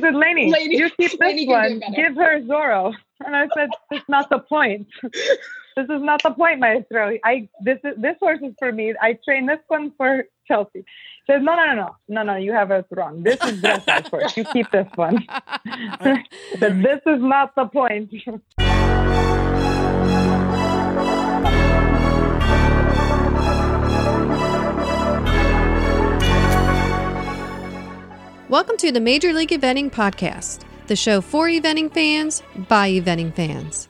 Said, Lainey, Lainey- you keep this do one. Give her Zorro. And I said, that's not the point. this is not the point, Maestro. I this is this horse is for me. I train this one for Chelsea. She says, no, no, no, no, no, no. You have it wrong. This is dressage horse. You keep this one. Said, this is not the point. Welcome to the Major League Eventing Podcast, the show for eventing fans by eventing fans.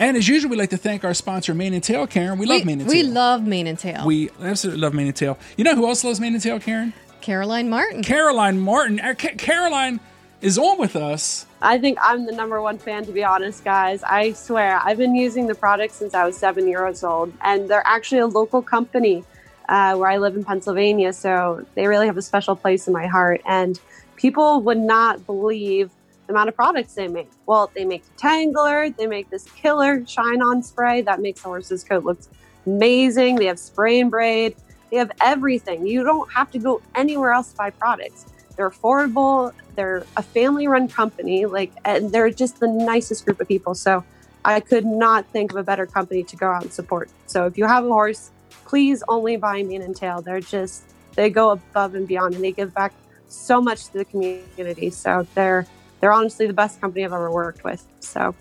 And as usual, we like to thank our sponsor, Mane and Tail, Karen. We love Mane and Tail. we love Mane and Tail. We absolutely love Mane and Tail. You know who else loves Mane and Tail, Karen? Caroline Martin. Caroline Martin. Uh, Ca- Caroline is on with us. I think I'm the number one fan, to be honest, guys. I swear, I've been using the product since I was seven years old, and they're actually a local company uh, where I live in Pennsylvania, so they really have a special place in my heart. And people would not believe the amount of products they make. Well, they make the Tangler, they make this killer shine on spray that makes the horse's coat look amazing. They have spray and braid, they have everything. You don't have to go anywhere else to buy products. They're affordable. They're a family-run company, like, and they're just the nicest group of people. So, I could not think of a better company to go out and support. So, if you have a horse, please only buy Mane and Tail. They're just they go above and beyond, and they give back so much to the community. So, they're they're honestly the best company I've ever worked with. So,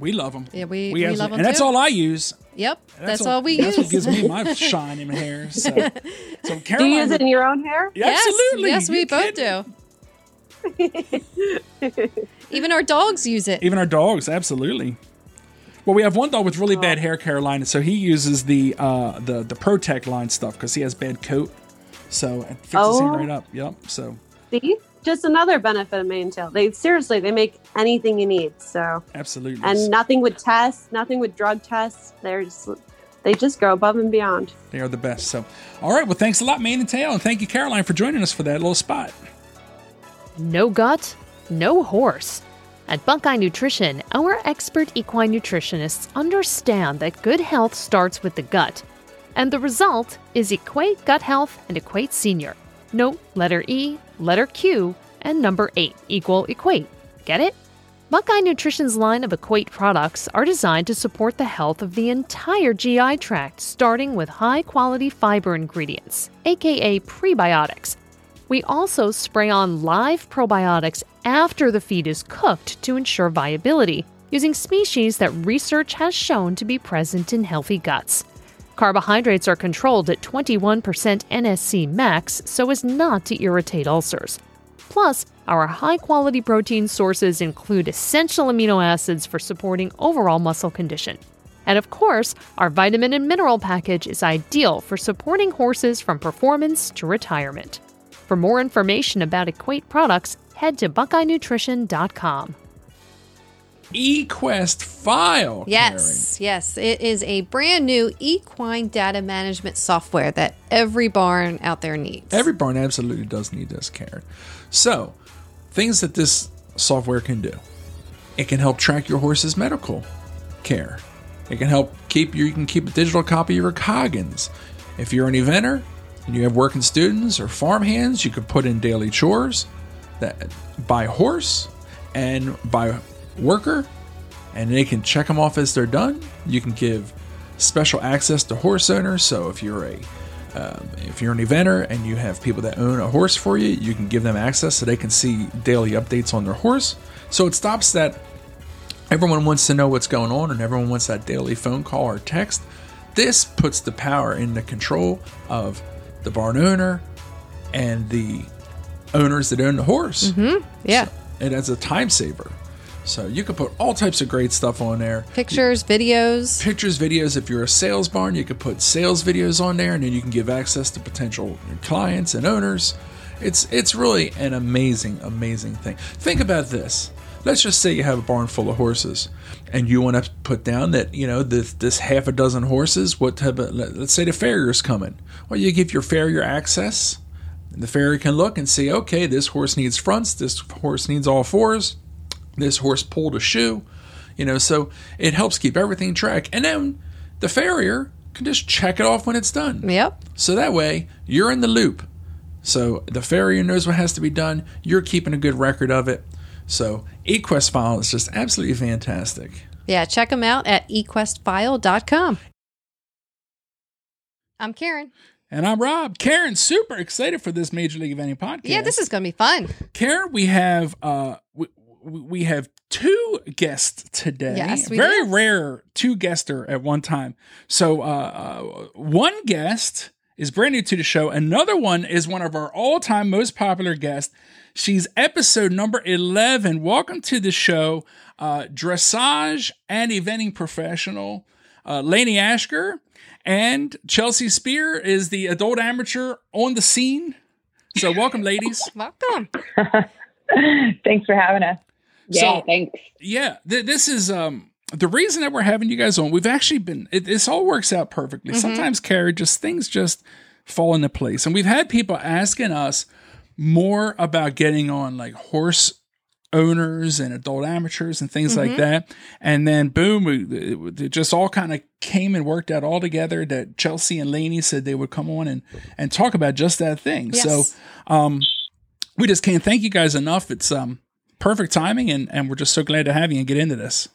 We love them. Yeah, we, we, absolutely- love them and that's all I use. Yep, that's, what- all we That's use. That's what gives me my shine in my hair. So, so do you use it in your own hair? Yeah, absolutely. Yes, You we both do. Even our dogs use it. Even our dogs, absolutely. Well, we have one dog with really bad hair, Caroline, so he uses the uh, the the Protect line stuff because he has bad coat. So it fixes him Oh. right up. Yep. So See, just another benefit of Mane and Tail. They seriously they make anything you need. So. absolutely. and nothing with tests, nothing with drug tests. They're just they just go above and beyond. They are the best. So, all right. Well, thanks a lot, Mane and Tail, and thank you, Caroline, for joining us for that little spot. No gut, no horse. At Buckeye Nutrition, our expert equine nutritionists understand that good health starts with the gut. And the result is EQ8 Gut Health and EQ8 Senior. Note letter E, letter Q, and number 8 equal Equate. Get it? Buckeye Nutrition's line of EQ8 products are designed to support the health of the entire GI tract, starting with high quality fiber ingredients, aka prebiotics. We also spray on live probiotics after the feed is cooked to ensure viability, using species that research has shown to be present in healthy guts. Carbohydrates are controlled at 21% NSC max so as not to irritate ulcers. Plus, our high quality protein sources include essential amino acids for supporting overall muscle condition. And of course, our vitamin and mineral package is ideal for supporting horses from performance to retirement. For more information about EQ8 products, head to buckeyenutrition.com. eQuest file. Yes, yes. It is a brand new equine data management software that every barn out there needs. Every barn absolutely does need this, Karen. So, things that this software can do. It can help track your horse's medical care. It can help keep you can keep a digital copy of your Coggins. If you're an eventer and you have working students or farm hands, you could put in daily chores that by horse and by worker, and they can check them off as they're done. You can give special access to horse owners. So if you're a um, if you're an eventer and you have people that own a horse for you, you can give them access so they can see daily updates on their horse. So it stops that everyone wants to know what's going on and everyone wants that daily phone call or text. This puts the power in the control of the barn owner and the owners that own the horse. Mm-hmm. yeah. And as a time saver. So you can put all types of great stuff on there. Pictures, videos. Pictures, videos. If you're a sales barn, you can put sales videos on there, and then you can give access to potential clients and owners. It's it's really an amazing, amazing thing. Think about this. Let's just say you have a barn full of horses, and you want to put down that you know this this half a dozen horses. What type of let- let's say the farrier's coming. Well, you give your farrier access. And the farrier can look and see, okay, this horse needs fronts, this horse needs all fours, this horse pulled a shoe, you know, so it helps keep everything track. And then the farrier can just check it off when it's done. Yep. So that way you're in the loop. So the farrier knows what has to be done. You're keeping a good record of it. So eQuest file is just absolutely fantastic. Yeah, check them out at equestfile.com. I'm Karen. And I'm Rob. Karen, super excited for this Major League Eventing podcast. Yeah, this is going to be fun. Karen. We have uh, we, we have two guests today. Yes, we very do. rare two guests guester at one time. So uh, uh, one guest is brand new to the show. Another one is one of our all time most popular guests. She's episode number eleven. Welcome to the show, uh, dressage and eventing professional, uh, Lainey Ashker. And Chelsea Spear is the adult amateur on the scene. So, welcome, ladies. Welcome. Thanks for having us. Yeah, So- thanks. Yeah, th- this is um the reason that we're having you guys on. We've actually been it, this all works out perfectly. Sometimes, Carrie, just things just fall into place, and we've had people asking us more about getting on like horse owners and adult amateurs and things like that. And then boom, we, it, it just all kind of came and worked out all together that Chelsea and Lainey said they would come on and and talk about just that thing. Yes. So um we just can't thank you guys enough. It's um perfect timing and and we're just so glad to have you and get into this.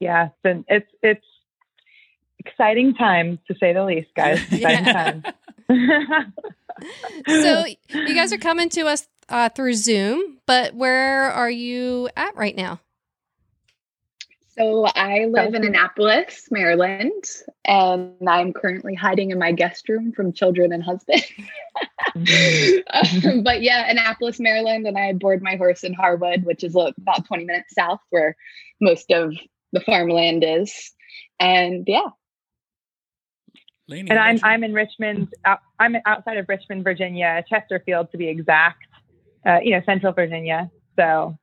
Yeah, it's it's it's exciting time to say the least, guys. Exciting Yeah. time. So, you guys are coming to us uh, through Zoom, but where are you at right now? So I live in Annapolis, Maryland, and I'm currently hiding in my guest room from children and husband. Um, but yeah, Annapolis, Maryland, and I board my horse in Harwood, which is about 20 minutes south where most of the farmland is. And yeah, Lainey, and I'm? I'm in Richmond. Out, I'm outside of Richmond, Virginia, Chesterfield to be exact. Uh, you know, Central Virginia. So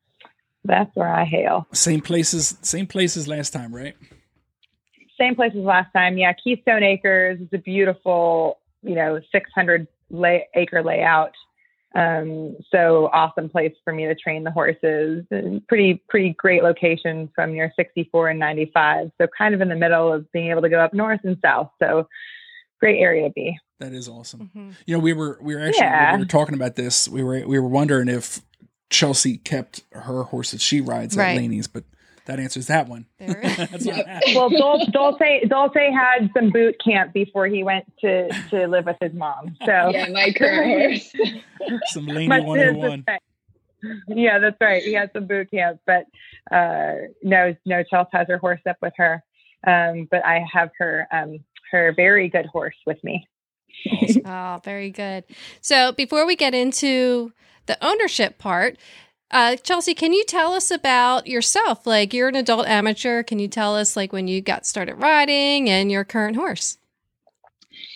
that's where I hail. same places same places last time, right? Same place as last time. Yeah, Keystone Acres is a beautiful, you know, 600 lay, acre layout. Um, so awesome place for me to train the horses. And pretty pretty great location from near 64 and 95. So kind of in the middle of being able to go up north and south. So great area to be. That is awesome. Mhm. You know, we were we were actually Yeah. we were talking about this. We were we were wondering if Chelsea kept her horses she rides Right. at Lainey's, but that answers that one. There. That's what. Well, Dol- Dulce Dulce had some boot camp before he went to to live with his mom. So yeah, my current. Some Lainey Much to his 101. Yeah, that's right. He had some boot camp, but uh, no, no. Chelsea has her horse up with her, um, but I have her um, her very good horse with me. Oh, very good. So before we get into the ownership part, uh, Chelsea, can you tell us about yourself? Like you're an adult amateur. Can you tell us like when you got started riding and your current horse?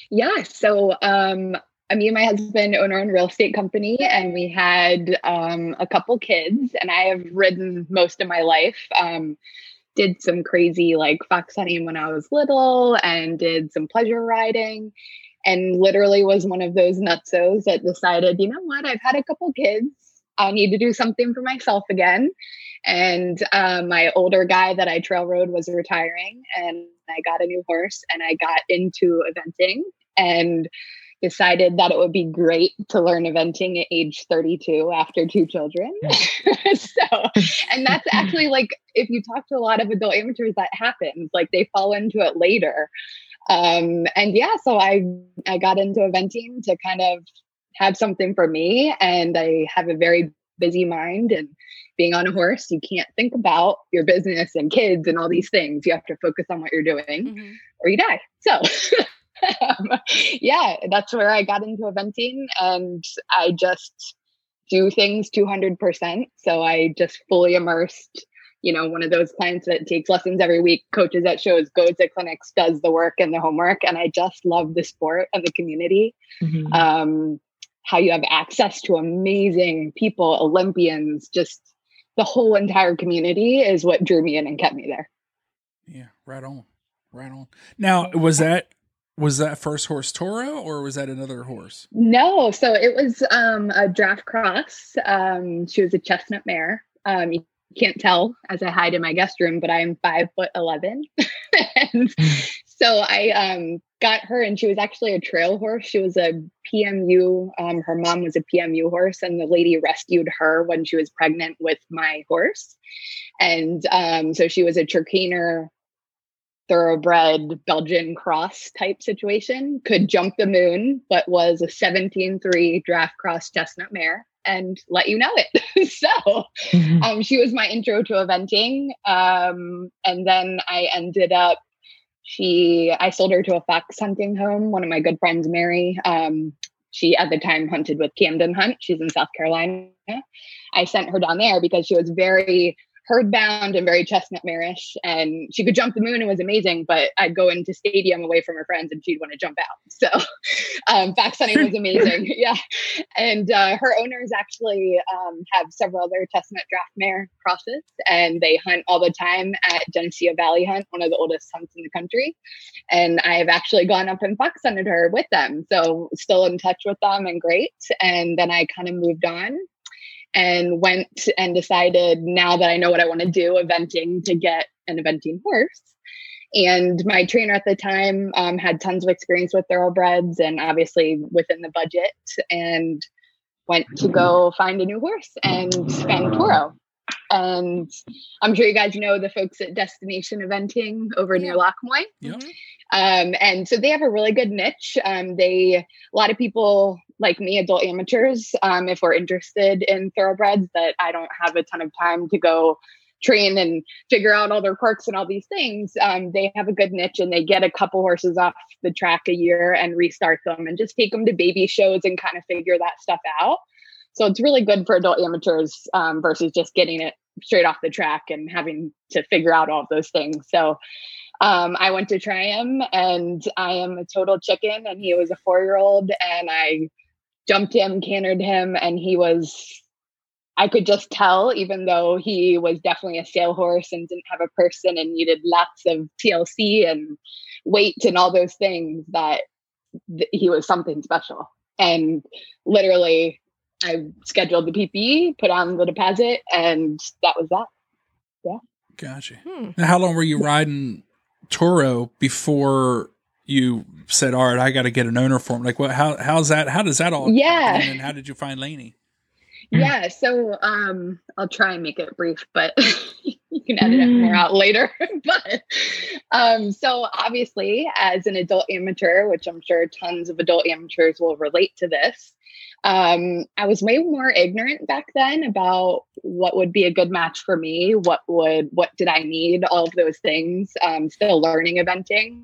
Yeah. So, um, me and my husband own our own real estate company, and we had um, a couple kids. And I have ridden most of my life. Um, did some crazy like fox hunting when I was little, and did some pleasure riding. And literally was one of those nutsos that decided, you know what? I've had a couple kids. I need to do something for myself again. And uh, my older guy that I trail rode was retiring, and I got a new horse, and I got into eventing and decided that it would be great to learn eventing at age 32 after two children. so, and that's actually like if you talk to a lot of adult amateurs, that happens. Like they fall into it later. Um, and yeah, so I I got into eventing to kind of have something for me, and I have a very busy mind and being on a horse you can't think about your business and kids and all these things you have to focus on what you're doing Mhm. or you die. So, um, yeah, that's where I got into eventing, and I just do things 200%. So I just fully immersed, you know, one of those clients that takes lessons every week, coaches at shows, goes to clinics, does the work and the homework. And I just love the sport and the community. Um, how you have access to amazing people, Olympians, just the whole entire community is what drew me in and kept me there. Yeah, right on. Right on. Now, was that was that first horse Toro or was that another horse? No, so it was um, a draft cross. Um, she was a chestnut mare. Um, you can't tell as I hide in my guest room, but I am five foot 11. and so I um, got her, and she was actually a trail horse. She was a PMU. Um, her mom was a PMU horse, and the lady rescued her when she was pregnant with my horse. And um, so she was a Trakehner thoroughbred Belgian cross type situation, could jump the moon, but was a 17-3 draft cross chestnut mare and let you know it. so mm-hmm. um, she was my intro to eventing. Um, and then I ended up, she, I sold her to a fox hunting home. One of my good friends, Mary, um, she at the time hunted with Camden Hunt. She's in South Carolina. I sent her down there because she was very herd bound and very chestnut marish and she could jump the moon and was amazing but i'd go into stadium away from her friends and she'd want to jump out. So um fox hunting was amazing. Yeah. And uh, her owners actually um, have several other chestnut draft mare crosses and they hunt all the time at genesee valley hunt one of the oldest hunts in the country. And i've actually gone up and fox hunted her with them so still in touch with them and great. And then i kind of moved on and went and decided now that I know what I want to do, eventing to get an eventing horse. And my trainer at the time um, had tons of experience with thoroughbreds and obviously within the budget, and went to go find a new horse and found Toro. And I'm sure you guys know the folks at Destination Eventing over near Loch Moy. Yep. Um, and so they have a really good niche. Um, they a lot of people like me, adult amateurs, um, if we're interested in thoroughbreds, that I don't have a ton of time to go train and figure out all their quirks and all these things. Um, they have a good niche and they get a couple horses off the track a year and restart them and just take them to baby shows and kind of figure that stuff out. So it's really good for adult amateurs um, versus just getting it straight off the track and having to figure out all of those things. So um, I went to try him and I am a total chicken and he was a four year old and I jumped him, cantered him, and he was I could just tell, even though he was definitely a sale horse and didn't have a person and needed lots of TLC and weight and all those things, that th- he was something special. And literally, I scheduled the PPE, put on the deposit, and that was that. Yeah. Gotcha. Hmm. Now, how long were you riding Toro before you said, "All right, I got to get an owner for him." Like, what? How? How's that? How does that all? Yeah. And how did you find Laney? Yeah. So, um, I'll try and make it brief, but you can edit it more out later. but, um, so obviously, as an adult amateur, which I'm sure tons of adult amateurs will relate to this, um, I was way more ignorant back then about what would be a good match for me. What would, what did I need? All of those things. Um, still learning eventing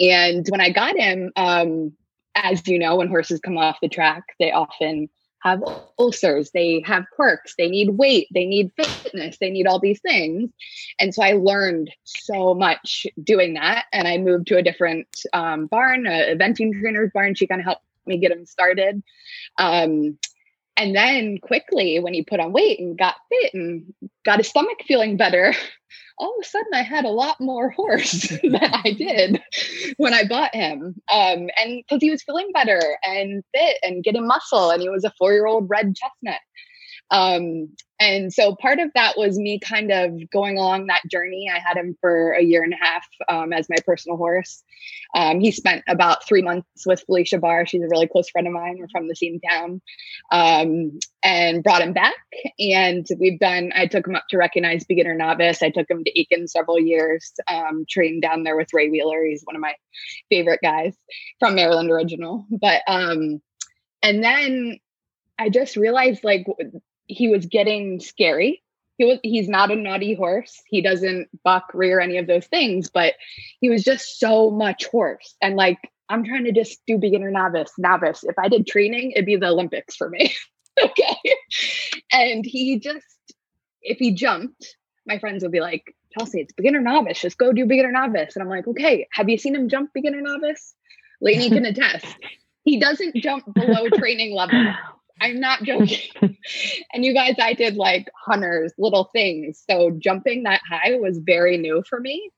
and when I got him, um, as you know, when horses come off the track, they often have ulcers, they have quirks, they need weight, they need fitness, they need all these things. And so I learned so much doing that. And I moved to a different um, barn, a eventing trainer's barn. She kind of helped me get him started. Um, and then quickly, when he put on weight and got fit and got his stomach feeling better, all of a sudden I had a lot more horse than I did when I bought him. Um, and because he was feeling better and fit and getting muscle, and he was a four year old red chestnut. Um, and so part of that was me kind of going along that journey. I had him for a year and a half um, as my personal horse. Um, he spent about three months with Felicia Barr. She's a really close friend of mine. We're from the same town. Um, and brought him back. And we've done, I took him up to recognize beginner novice. I took him to Aiken several years, um, trained down there with Ray Wheeler. He's one of my favorite guys from Maryland original. But, um, and then I just realized like he was getting scary. He was he's not a naughty horse. He doesn't buck, rear, any of those things, but he was just so much horse. And like I'm trying to just do beginner novice, novice. If I did training, it'd be the Olympics for me. okay. And he just if he jumped, my friends would be like, Chelsea, it's beginner novice. Just go do beginner novice. And I'm like, okay, have you seen him jump beginner novice? Lainey can attest. He doesn't jump below training level. I'm not joking. and you guys, I did like hunters, little things. So jumping that high was very new for me.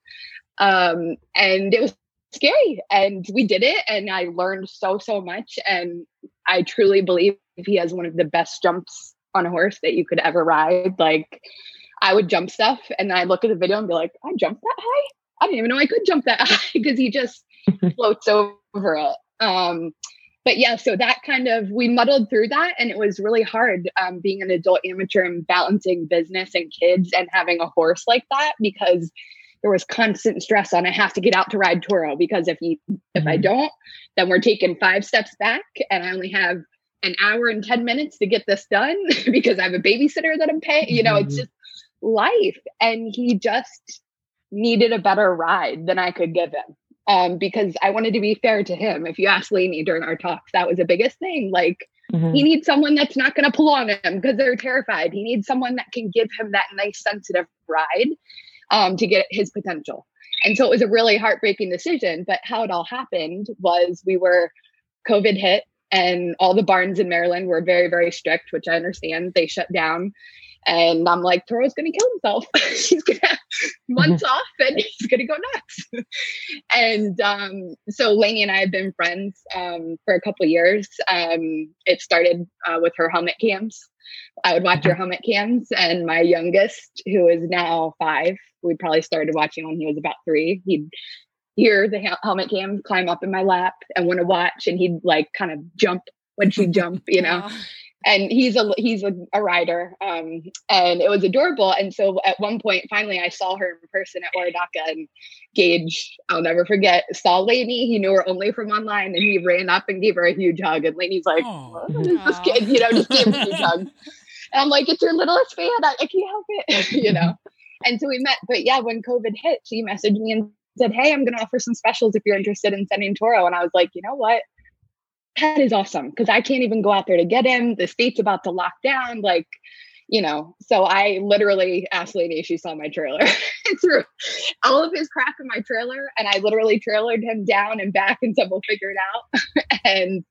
Um, and it was scary. And we did it. And I learned so, so much. And I truly believe he has one of the best jumps on a horse that you could ever ride. Like I would jump stuff and I'd look at the video and be like, I jumped that high? I didn't even know I could jump that high because he just floats over it. Um, but yeah, so that kind of we muddled through that, and it was really hard um, being an adult amateur and balancing business and kids and having a horse like that because there was constant stress on I have to get out to ride Toro because if you if I mm-hmm. don't, then we're taking five steps back, and I only have an hour and 10 minutes to get this done because I have a babysitter that I'm paying. You know, it's mm-hmm. just life. And he just needed a better ride than I could give him um, because I wanted to be fair to him. If you ask Lainey during our talks, that was the biggest thing. Like, mm-hmm. he needs someone that's not going to pull on him because they're terrified. He needs someone that can give him that nice, sensitive ride um, to get his potential. And so it was a really heartbreaking decision. But how it all happened was we were, COVID hit, and all the barns in Maryland were very, very strict, which I understand. They shut down. And I'm like, Toro's going to kill himself. he's going to months off and he's going to go nuts. and um, so Lainey and I have been friends um, for a couple years. Um, it started uh, with her helmet cams. I would watch her helmet cams, and my youngest, who is now five, we probably started watching when he was about three. He'd hear the helmet cam climb up in my lap and want to watch, and he'd like kind of jump when she jump, you know and he's a he's a, a rider um, and it was adorable. And so at one point finally i saw her in person at Waredaca and gage i'll never forget saw Lainey. he knew her only from online and he ran up and gave her a huge hug. And Lainey's like this kid you know just gave a huge hug. And i'm like it's your littlest fan. I, I can't help it you know. And so we met but yeah when covid hit she messaged me and said hey i'm going to offer some specials if you're interested in sending toro. And i was like you know what that is awesome because I can't even go out there to get him. The state's about to lock down. Like, you know, so I literally asked Lady if she saw my trailer threw all of his crap in my trailer. And I literally trailered him down and back and said, we'll figure it out. and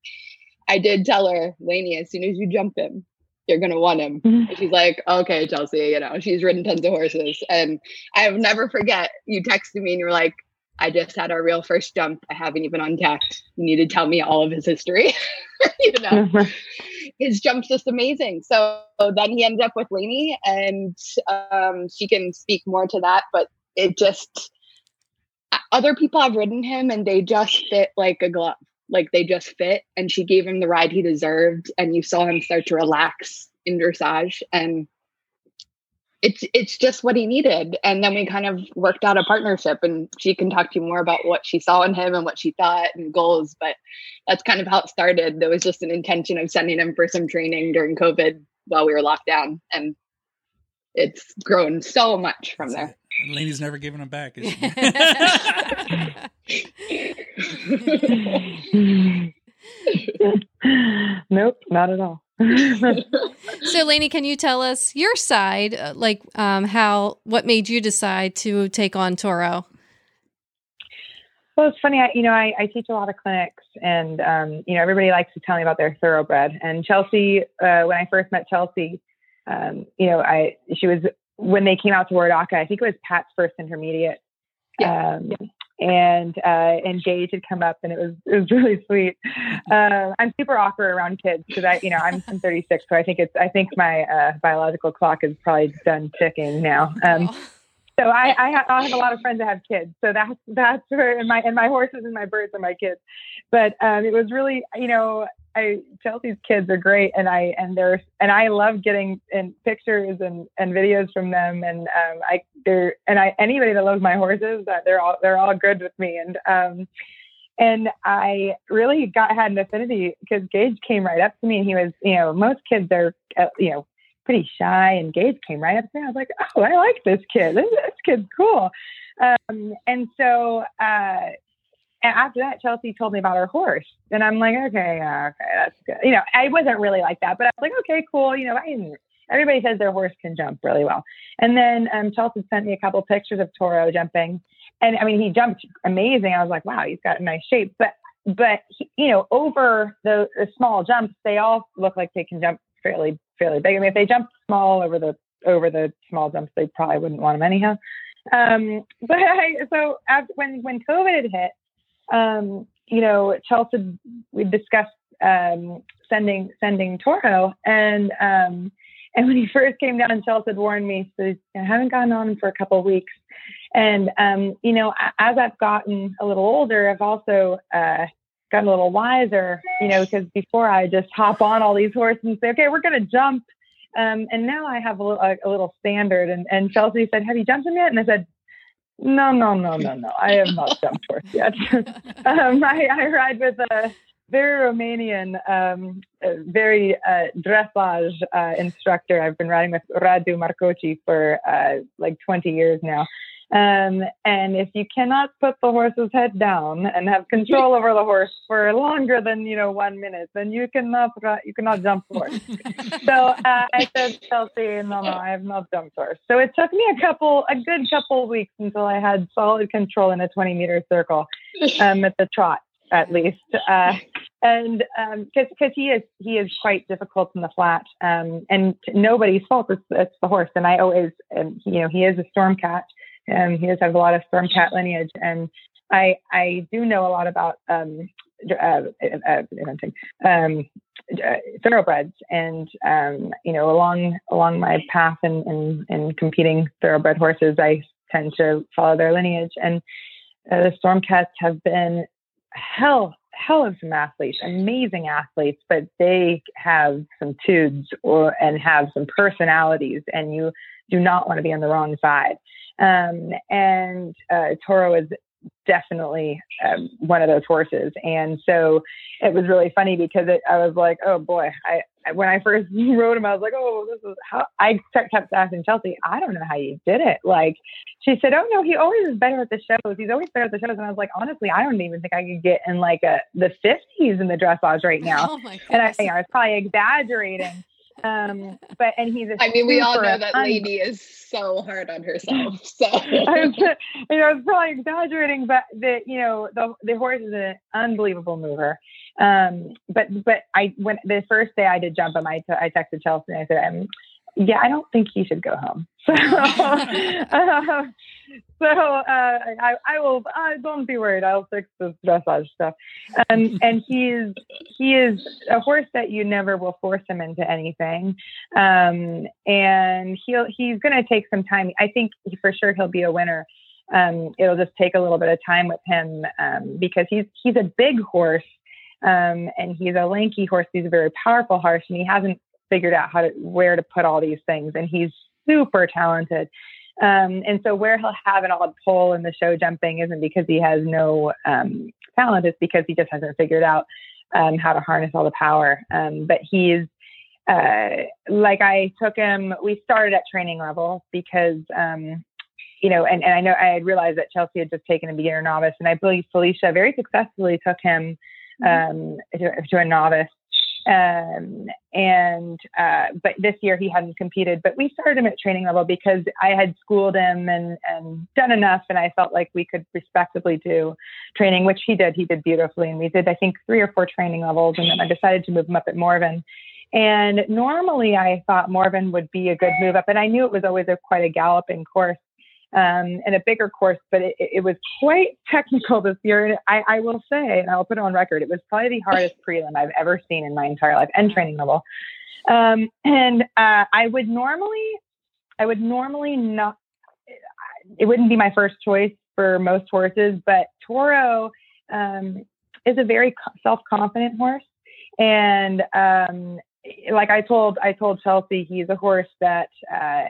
I did tell her, Lainey, as soon as you jump him, you're gonna want him. Mm-hmm. she's like, okay, Chelsea, you know, she's ridden tons of horses. And I'll never forget you texted me and you were like, I just had our real first jump. I haven't even untacked. You need to tell me all of his history. you know, his jump's just amazing. So then he ended up with Lainey, and um, she can speak more to that. But it just other people have ridden him, and they just fit like a glove. Like they just fit, and she gave him the ride he deserved, and you saw him start to relax in dressage, and it's it's just what he needed and then we kind of worked out a partnership and she can talk to you more about what she saw in him and what she thought and goals but that's kind of how it started there was just an intention of sending him for some training during covid while we were locked down and it's grown so much from there Lainey's never given him back. nope, not at all. So, Lainey, can you tell us your side, uh, like um, how what made you decide to take on Toro? Well, it's funny. I, you know, I, I teach a lot of clinics, and um, you know, everybody likes to tell me about their thoroughbred. And Chelsea, uh, when I first met Chelsea, um, you know, I she was when they came out to Waredaca. I think it was Pat's first intermediate. Yeah. Um, yeah and uh, and Gage had come up, and it was it was really sweet. Uh, I'm super awkward around kids because I, you know, I'm, I'm 36, so I think it's I think my uh, biological clock is probably done ticking now. Um, so I I, ha- I have a lot of friends that have kids, so that's that's where and my and my horses and my birds are my kids. But um, it was really, you know, I Chelsea's kids are great, and I and they're and I love getting in pictures and and videos from them, and um, I they're and I anybody that loves my horses, that they're all they're all good with me, and um, and I really got had an affinity because Gage came right up to me, and he was you know most kids are uh, you know pretty shy, and Gage came right up to me. I was like, oh, I like this kid. This, this kid's cool, um, and so. Uh, and after that, Chelsea told me about her horse, and I'm like, okay, okay, that's good. You know, I wasn't really like that, but I was like, okay, cool. You know, I everybody says their horse can jump really well. And then um, Chelsea sent me a couple pictures of Toro jumping, and I mean, he jumped amazing. I was like, wow, he's got a nice shape. But but you know, over the, the small jumps, they all look like they can jump fairly fairly big. I mean, if they jump small over the over the small jumps, they probably wouldn't want them anyhow. Um, but I, so after, when when COVID had hit, um, you know, Chelsea, we discussed um, sending sending Toro, and um, And when he first came down, Chelsea had warned me, so I haven't gotten on him for a couple of weeks. And um, you know, as I've gotten a little older, I've also uh, gotten a little wiser. You know, because before I just hop on all these horses and say, okay, we're going to jump. Um, and now I have a, a, a little standard. And, and Chelsea said, "Have you jumped him yet?" And I said, no, no, no, no, no. I have not jumped horse yet. um, I, I, ride with a very Romanian, um, very uh, dressage uh, instructor. I've been riding with Radu Marcoci for uh, like 20 years now. Um, and if you cannot put the horse's head down and have control over the horse for longer than you know one minute, then you cannot you cannot jump horse. so uh, I said, Chelsea, no, no, I have not jumped horse. So it took me a couple, a good couple weeks until I had solid control in a 20 meter circle um, at the trot, at least. Uh, and because um, because he is he is quite difficult in the flat, um, and nobody's fault. It's, it's the horse, and I always, and you know, he is a storm cat um, he does have a lot of storm cat lineage, and I I do know a lot about um, uh, uh, um, uh, thoroughbreds, and um, you know along along my path in, in, in competing thoroughbred horses, I tend to follow their lineage, and uh, the storm cats have been hell hell of some athletes, amazing athletes, but they have some tudes or and have some personalities, and you do not want to be on the wrong side. Um, and uh, Toro is definitely um, one of those horses. And so it was really funny because it, I was like, oh boy, I, when I first rode him, I was like, oh, this is how I kept asking Chelsea, I don't know how you did it. Like she said, oh no, he always is better at the shows. He's always better at the shows. And I was like, honestly, I don't even think I could get in like a, the fifties in the dressage right now. Oh and I, you know, I was probably exaggerating. Um, but and he's I mean, we all know that un- lady is so hard on herself. So I was, you know, I was probably exaggerating, but the you know the the horse is an unbelievable mover. Um, but but I when the first day I did jump him, I, t- I texted Chelsea and I said, um, yeah, I don't think he should go home. So, uh, so uh, I, I will. Uh, don't be worried. I'll fix this dressage stuff. Um, and he is he is a horse that you never will force him into anything. Um, and he'll he's going to take some time. I think for sure he'll be a winner. Um, it'll just take a little bit of time with him um, because he's he's a big horse. And he's a lanky horse. He's a very powerful horse, and he hasn't figured out how to where to put all these things, and he's super talented. Um, and so where he'll have an odd pull in the show jumping isn't because he has no um, talent; it's because he just hasn't figured out um, how to harness all the power. Um, but he's uh, like I took him. We started at training level because um, you know, and, and I know I had realized that Chelsea had just taken a beginner novice, and I believe Felicia very successfully took him mm-hmm. um, to, to, a novice. Um, and uh, but this year he hadn't competed. But we started him at training level because I had schooled him and and done enough, and I felt like we could respectively do training, which he did. He did beautifully, and we did I think three or four training levels, and then I decided to move him up at Morven. And normally I thought Morven would be a good move up, and I knew it was always a quite a galloping course um, and a bigger course, but it, it, was quite technical this year. I, I, will say, and I'll put it on record, it was probably the hardest prelim I've ever seen in my entire life and training level. Um, and uh, I would normally, I would normally not, it wouldn't be my first choice for most horses, but Toro um, is a very self-confident horse. And um, like I told, I told Chelsea, he's a horse that uh,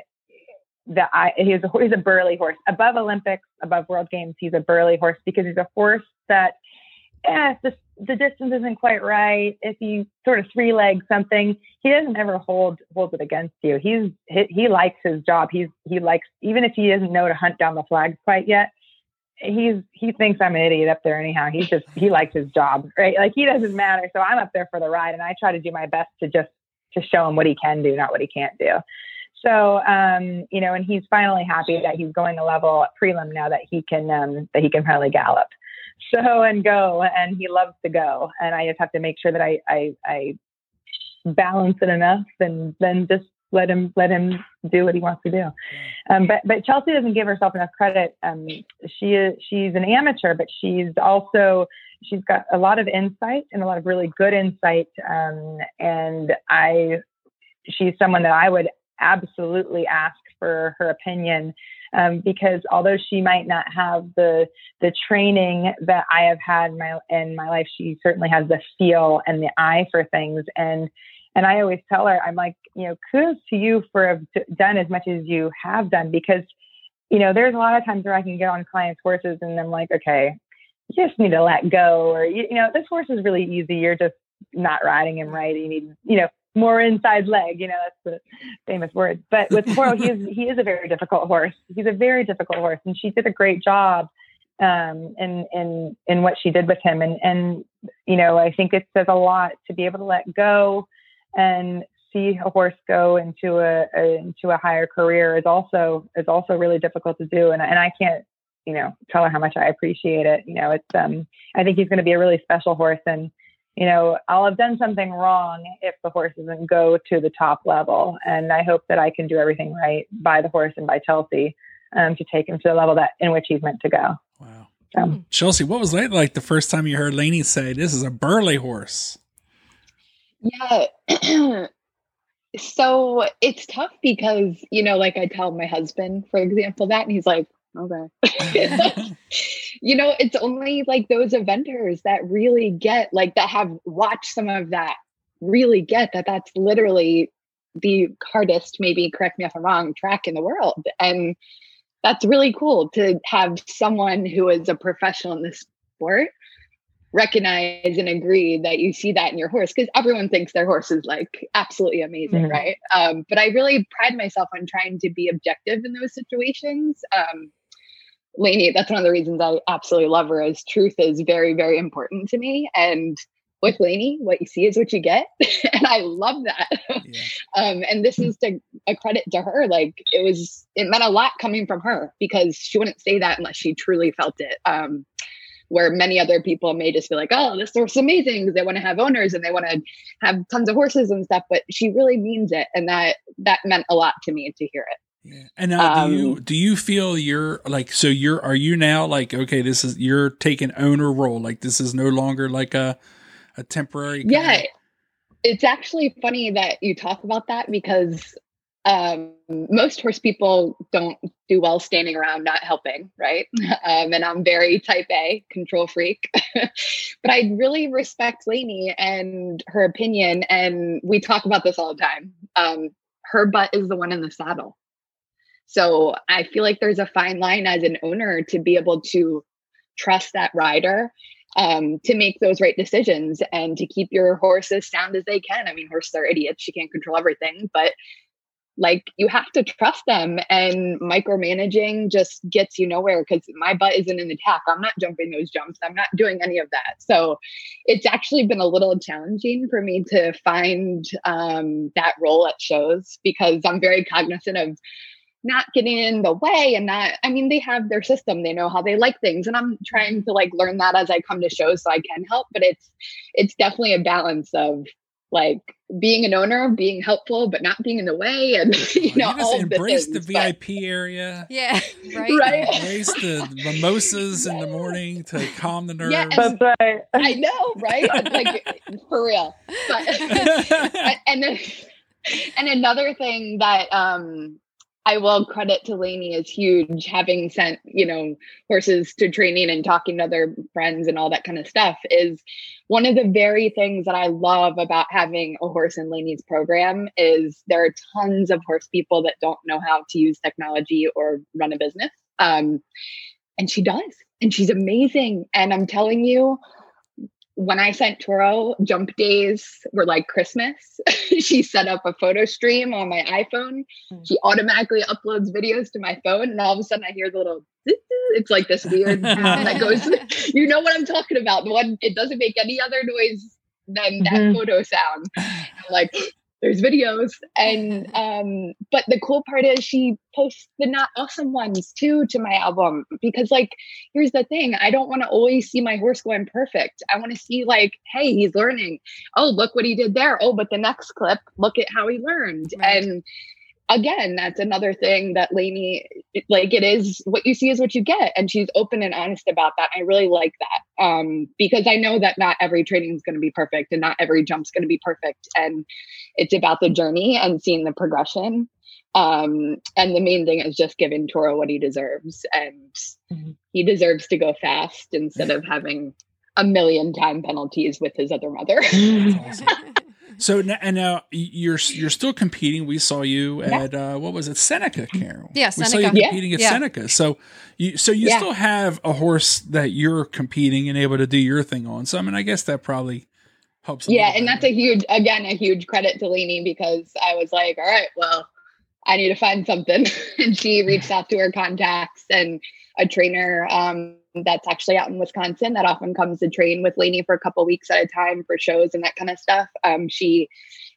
that I he's a he's a Burghley horse above Olympics, above World Games. He's a Burghley horse because he's a horse that, eh, the the distance isn't quite right. If you sort of three leg something, he doesn't ever hold hold it against you. He's he, he likes his job. He's he likes even if he doesn't know to hunt down the flag quite yet. He's he thinks I'm an idiot up there anyhow. He's just he likes his job, right? Like he doesn't matter. So I'm up there for the ride, and I try to do my best to just to show him what he can do, not what he can't do. So, um, you know, and he's finally happy that he's going a level at prelim now that he can um, that he can finally gallop. So and go, and he loves to go, and I just have to make sure that I I, I balance it enough, and then just let him let him do what he wants to do. Um, but but Chelsea doesn't give herself enough credit. Um, she is she's an amateur, but she's also she's got a lot of insight and a lot of really good insight. Um, and I she's someone that I would absolutely ask for her opinion um, because although she might not have the the training that I have had in my in my life, she certainly has the feel and the eye for things. And and I always tell her, I'm like, you know, kudos to you for have done as much as you have done because, you know, there's a lot of times where I can get on clients' horses and I'm like, okay, you just need to let go, or you, you know, this horse is really easy. You're just not riding him right. You need, you know, more inside leg. You know, that's the famous word. But with Toro, he is he is a very difficult horse. He's a very difficult horse, and she did a great job um, in in in what she did with him. And and you know, I think it says a lot to be able to let go and see a horse go into a, a into a higher career is also is also really difficult to do. And and I can't you know tell her how much I appreciate it. You know, it's um I think he's going to be a really special horse and you know, I'll have done something wrong if the horse doesn't go to the top level. And I hope that I can do everything right by the horse and by Chelsea um, to take him to the level that in which he's meant to go. Wow. So. Chelsea, what was it like the first time you heard Lainey say, this is a Burghley horse? Yeah. so it's tough because, you know, like I tell my husband, for example, that, and he's like, okay. you know, it's only like those eventers that really get like that have watched some of that really get that that's literally the hardest, maybe correct me if I'm wrong, track in the world. And that's really cool to have someone who is a professional in this sport recognize and agree that you see that in your horse because everyone thinks their horse is like absolutely amazing mm-hmm. right um, but i really pride myself on trying to be objective in those situations um, Lainey, that's one of the reasons I absolutely love her is truth is very, very important to me. And with Lainey, what you see is what you get. and I love that. Yeah. Um, and this is to, a credit to her. Like it was, it meant a lot coming from her because she wouldn't say that unless she truly felt it. Um, where many other people may just be like, oh, this horse is amazing because they want to have owners and they want to have tons of horses and stuff. But she really means it. And that, that meant a lot to me to hear it. Yeah. And now, do you um, do you feel you're like so you're are you now like okay this is you're taking owner role like this is no longer like a a temporary yeah. of- it's actually funny that you talk about that because um, most horse people don't do well standing around not helping right? Um, and i'm very type a control freak. But i really respect lainey and her opinion and we talk about this all the time. Um, her butt is the one in the saddle so I feel like there's a fine line as an owner to be able to trust that rider um, to make those right decisions and to keep your horse as sound as they can. I mean, horses are idiots; you can't control everything, but like you have to trust them. And micromanaging just gets you nowhere because my butt isn't in the tack. I'm not jumping those jumps. I'm not doing any of that. So it's actually been a little challenging for me to find um, that role at shows because I'm very cognizant of not getting in the way and not i mean they have their system they know how they like things and i'm trying to like learn that as i come to shows so i can help but it's it's definitely a balance of like being an owner being helpful but not being in the way and you know you all embrace the, things, the vip but... area. Yeah right? Right. Embrace the mimosas in the morning to calm the nerves. yeah, right. i know right? Like for real. But and then and another thing that um I will credit to Lainey is huge, having sent, you know, horses to training and talking to other friends and all that kind of stuff is one of the very things that I love about having a horse in Lainey's program is there are tons of horse people that don't know how to use technology or run a business. Um, and she does. And she's amazing. And I'm telling you, when I sent Toro, jump days were like Christmas. she set up a photo stream on my iPhone. Mm. She automatically uploads videos to my phone, and all of a sudden I hear the little. It's like this weird sound that goes. You know what I'm talking about? The one it doesn't make any other noise than that mm-hmm. photo sound. I'm like there's videos and um but the cool part is she posts the not awesome ones too to my album because like here's the thing i don't want to always see my horse going perfect i want to see like hey he's learning oh look what he did there oh but the next clip look at how he learned right. and again, that's another thing that Lainey, like it is what you see is what you get. And she's open and honest about that. I really like that um, because I know that not every training is going to be perfect and not every jump's going to be perfect. And it's about the journey and seeing the progression. Um, and the main thing is just giving Toro what he deserves. And mm-hmm. he deserves to go fast instead of having a million time penalties with his other mother. So and now you're you're still competing. We saw you yeah. at uh, what was it, Seneca, Carol? Yeah, we Seneca. saw you competing yeah. at yeah. Seneca. So you so you still have a horse that you're competing and able to do your thing on. So I mean, I guess that probably helps. yeah, and that's a huge again a huge credit to Lainey because I was like, all right, well, I need to find something, and she reached out to her contacts and a trainer um, that's actually out in Wisconsin that often comes to train with Lainey for a couple weeks at a time for shows and that kind of stuff. Um, she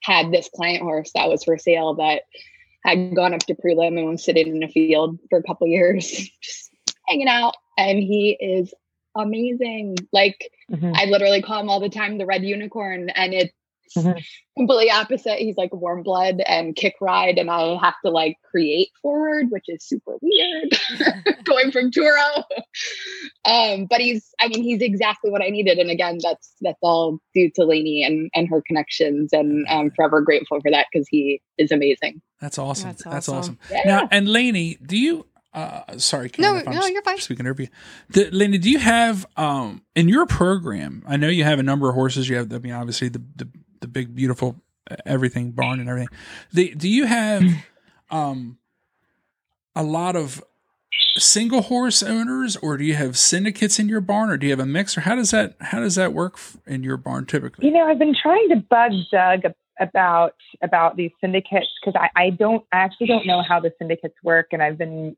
had this client horse that was for sale that had gone up to prelim and was sitting in a field for a couple years, just hanging out. And he is amazing. Like mm-hmm. I literally call him all the time the red unicorn, and it's Mm-hmm. completely opposite. He's like warm blood and kick ride, and I have to like create forward, which is super weird going from Toro. um, but he's, I mean, he's exactly what I needed. And again, that's that's all due to Lainey and and her connections, and I'm forever grateful for that because he is amazing. That's awesome. That's, That's awesome. Yeah. Now, and Lainey, do you? Uh, sorry, Karen, no, no, you're fine. Speaking over you, the, Lainey, do you have um in your program? I know you have a number of horses. You have, I mean, obviously the the the big beautiful uh, everything barn and everything. The, do you have um a lot of single horse owners or do you have syndicates in your barn or do you have a mix or how does that how does that work in your barn typically you know i've been trying to bug doug about about these syndicates because I, I don't I actually don't know how the syndicates work and i've been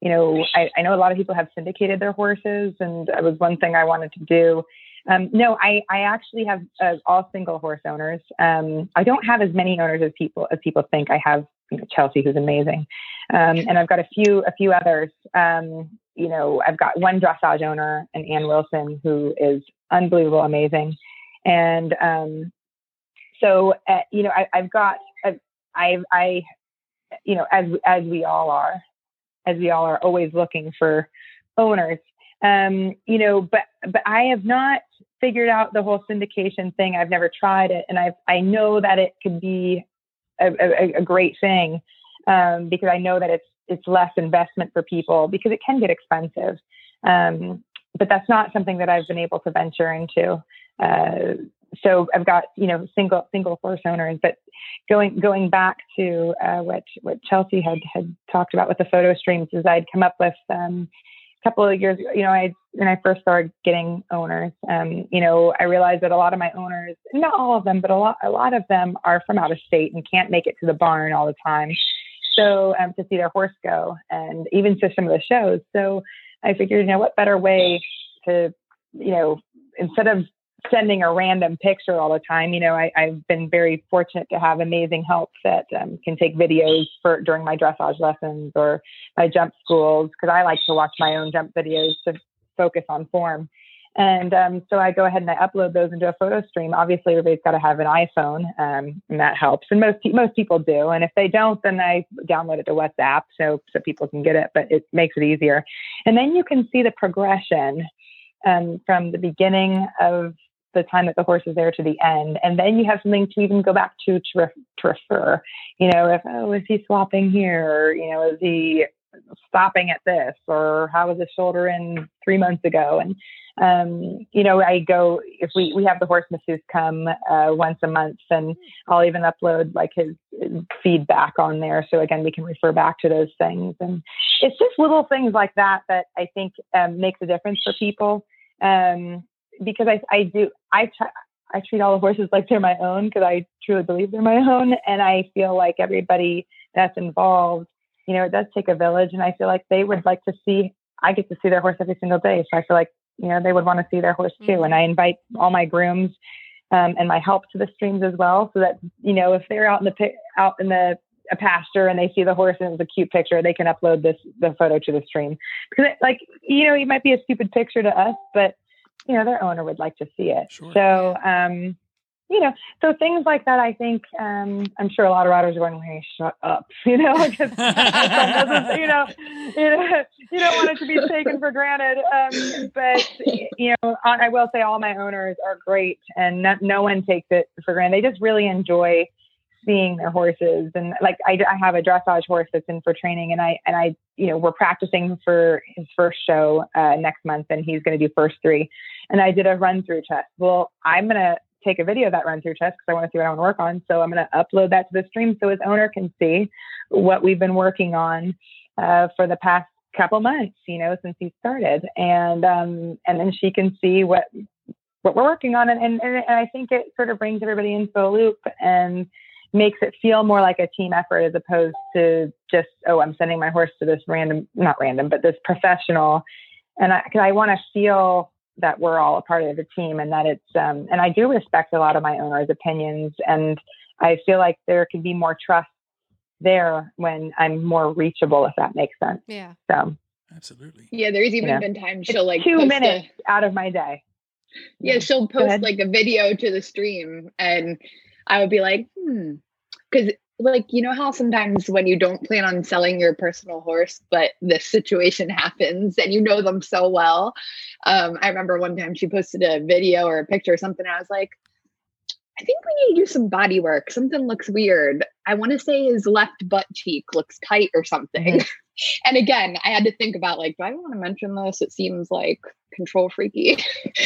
you know I, I know a lot of people have syndicated their horses and it was one thing i wanted to do um, no, I, I actually have uh, all single horse owners. Um, I don't have as many owners as people as people think. I have you know, Chelsea, who's amazing, um, and I've got a few a few others. Um, you know, I've got one dressage owner, and Ann Wilson, who is unbelievable, amazing, and um, so uh, you know, I, have got uh, I I you know as as we all are, as we all are always looking for owners um, you know, but but I have not figured out the whole syndication thing. I've never tried it, and I I know that it could be a, a, a great thing um, because I know that it's it's less investment for people because it can get expensive. Um, but that's not something that I've been able to venture into. Uh, so I've got you know single single horse owners, but going going back to uh, what what Chelsea had had talked about with the photo streams is I'd come up with um, a couple of years ago, you know, I when I first started getting owners, um, you know, I realized that a lot of my owners, not all of them, but a lot a lot of them are from out of state and can't make it to the barn all the time. So um, to see their horse go and even to some of the shows. So I figured, you know, what better way to, you know, instead of sending a random picture all the time. You know, I, have been very fortunate to have amazing help that um, can take videos for during my dressage lessons or my jump schools because I like to watch my own jump videos to focus on form. And um, so I go ahead and I upload those into a photo stream. Obviously, everybody's got to have an iPhone, um, and that helps. And most most people do. And if they don't, then I download it to WhatsApp so so people can get it. But it makes it easier. And then you can see the progression um, from the beginning of the time that the horse is there to the end. And then you have something to even go back to to, to refer. You know, if, oh, is he swapping here? Or, you know, is he stopping at this? Or how was his shoulder in three months ago? And, um, you know, I go, if we, we have the horse masseuse come uh, once a month, and I'll even upload like his, his feedback on there. So again, we can refer back to those things. And it's just little things like that that I think um, makes a difference for people. Um, because I, I do, I, try, I treat all the horses like they're my own because I truly believe they're my own. And I feel like everybody that's involved, you know, it does take a village. And I feel like they would like to see, I get to see their horse every single day. So I feel like, you know, they would want to see their horse too. Mm-hmm. And I invite all my grooms um, and my help to the streams as well. So that, you know, if they're out in the, out in the, a pasture and they see the horse and it's a cute picture, they can upload this the photo to the stream because, it, like, you know, it might be a stupid picture to us, but you know, their owner would like to see it. Sure. So, um, you know, so things like that. I think um, I'm sure a lot of riders are going, "Hey, shut up," you know, because you know, you know, you don't want it to be taken for granted. Um, but you know, I will say all my owners are great, and no, no one takes it for granted. They just really enjoy seeing their horses and like I, I have a dressage horse that's in for training and I and I you know we're practicing for his first show uh, next month and he's going to do first three and I did a run through test. Well, I'm going to take a video of that run through test because I want to see what I want to work on. So I'm going to upload that to the stream so his owner can see what we've been working on uh, for the past couple months, you know, since he started, and um, and then she can see what what we're working on, and, and and I think it sort of brings everybody into a loop and makes it feel more like a team effort as opposed to just oh I'm sending my horse to this random not random but this professional, and I because I want to feel that we're all a part of the team and that it's um, and I do respect a lot of my owners' opinions and I feel like there could be more trust there when I'm more reachable if that makes sense. Yeah. So absolutely. Yeah, there's even yeah. been times she'll like two minutes a, out of my day. Yeah, she'll post like a video to the stream and I would be like, hmm, because like you know how sometimes when you don't plan on selling your personal horse but this situation happens and you know them so well? Um, i remember one time she posted a video or a picture or something i was like i think we need to do some body work. Something looks weird. I want to say his left butt cheek looks tight or something. Mm-hmm. and again i had to think about like do i want to mention this it seems like control freaky.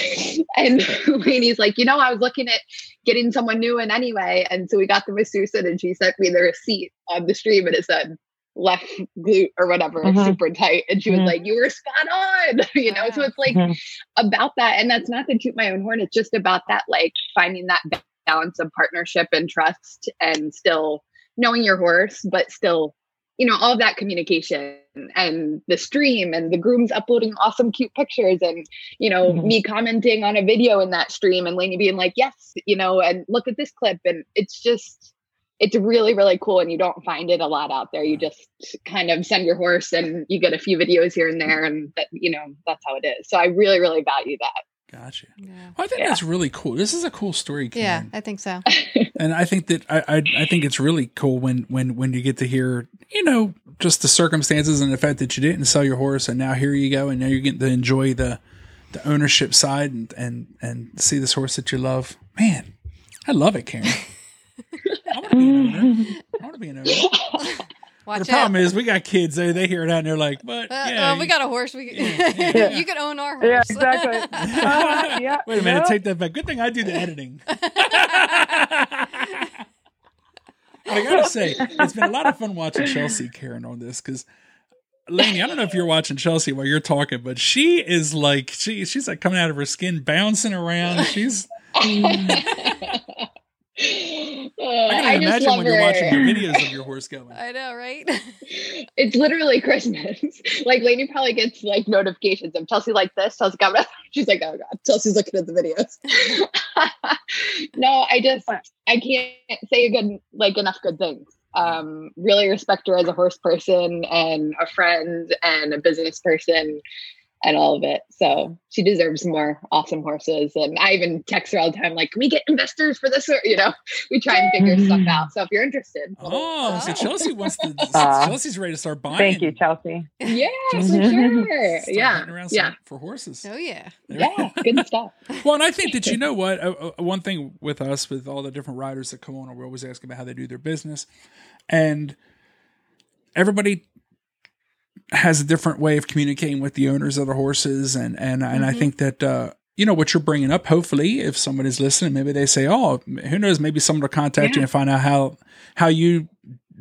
and Lainey's like, you know, I was looking at getting someone new in anyway. And so we got the masseuse in and she sent me the receipt on the stream and it said left glute or whatever, mm-hmm. super tight. And she was mm-hmm. like, you were spot on, you know? So it's like mm-hmm. about that. And that's not to toot my own horn. It's just about that, like finding that balance of partnership and trust and still knowing your horse, but still you know all of that communication and the stream and the grooms uploading awesome cute pictures and you know mm-hmm. me commenting on a video in that stream and Lainey being like yes you know and look at this clip. And it's just it's really really cool and you don't find it a lot out there. You just kind of send your horse and you get a few videos here and there and that you know that's how it is. So i really really value that Gotcha. Yeah. Well, I think yeah. that's really cool. This is a cool story. Karen. Yeah, I think so. and I think that I, I, I think it's really cool when when when you get to hear you know just the circumstances and the fact that you didn't sell your horse and now here you go and now you're getting to enjoy the the ownership side and and and see this horse that you love. Man, I love it, Karen. I want to be an owner. I want to be an owner. Watch the problem is we got kids. They they hear it out and they're like, "But uh, yeah, uh, we got a horse. We yeah, yeah. you can own our horse." Yeah, exactly. uh, yeah, Wait a minute, take that back. Good thing I do the editing. I gotta say, it's been a lot of fun watching Chelsea Karen on this because Lainey, I don't know if you're watching Chelsea while you're talking, but she is like she she's like coming out of her skin, bouncing around. She's. I can I imagine when you're watching your videos of your horse going. I know, right? it's literally Christmas. like Lainey probably gets like notifications of Chelsea like this. Chelsea got She's like, oh god, Chelsea's looking at the videos. no, I just I can't say a good like enough good things. Um, really respect her as a horse person and a friend and a business person and all of it. So she deserves more awesome horses. And I even text her all the time, like, can we get investors for this? Or, you know, we try and figure stuff mm. out. So if you're interested. Oh, so Chelsea wants to, uh, Chelsea's ready to start buying. Thank you, Chelsea. Yeah, for sure. yeah. yeah. For horses. Oh, yeah. Yeah. Good stuff. well, and I think that, you know what, uh, uh, one thing with us, with all the different riders that come on, we're always asking about how they do their business. And everybody has a different way of communicating with the owners of the horses, and and and mm-hmm. I think that uh, you know what you're bringing up. Hopefully, if someone is listening, maybe they say, "Oh, who knows? Maybe someone will contact yeah. you and find out how how you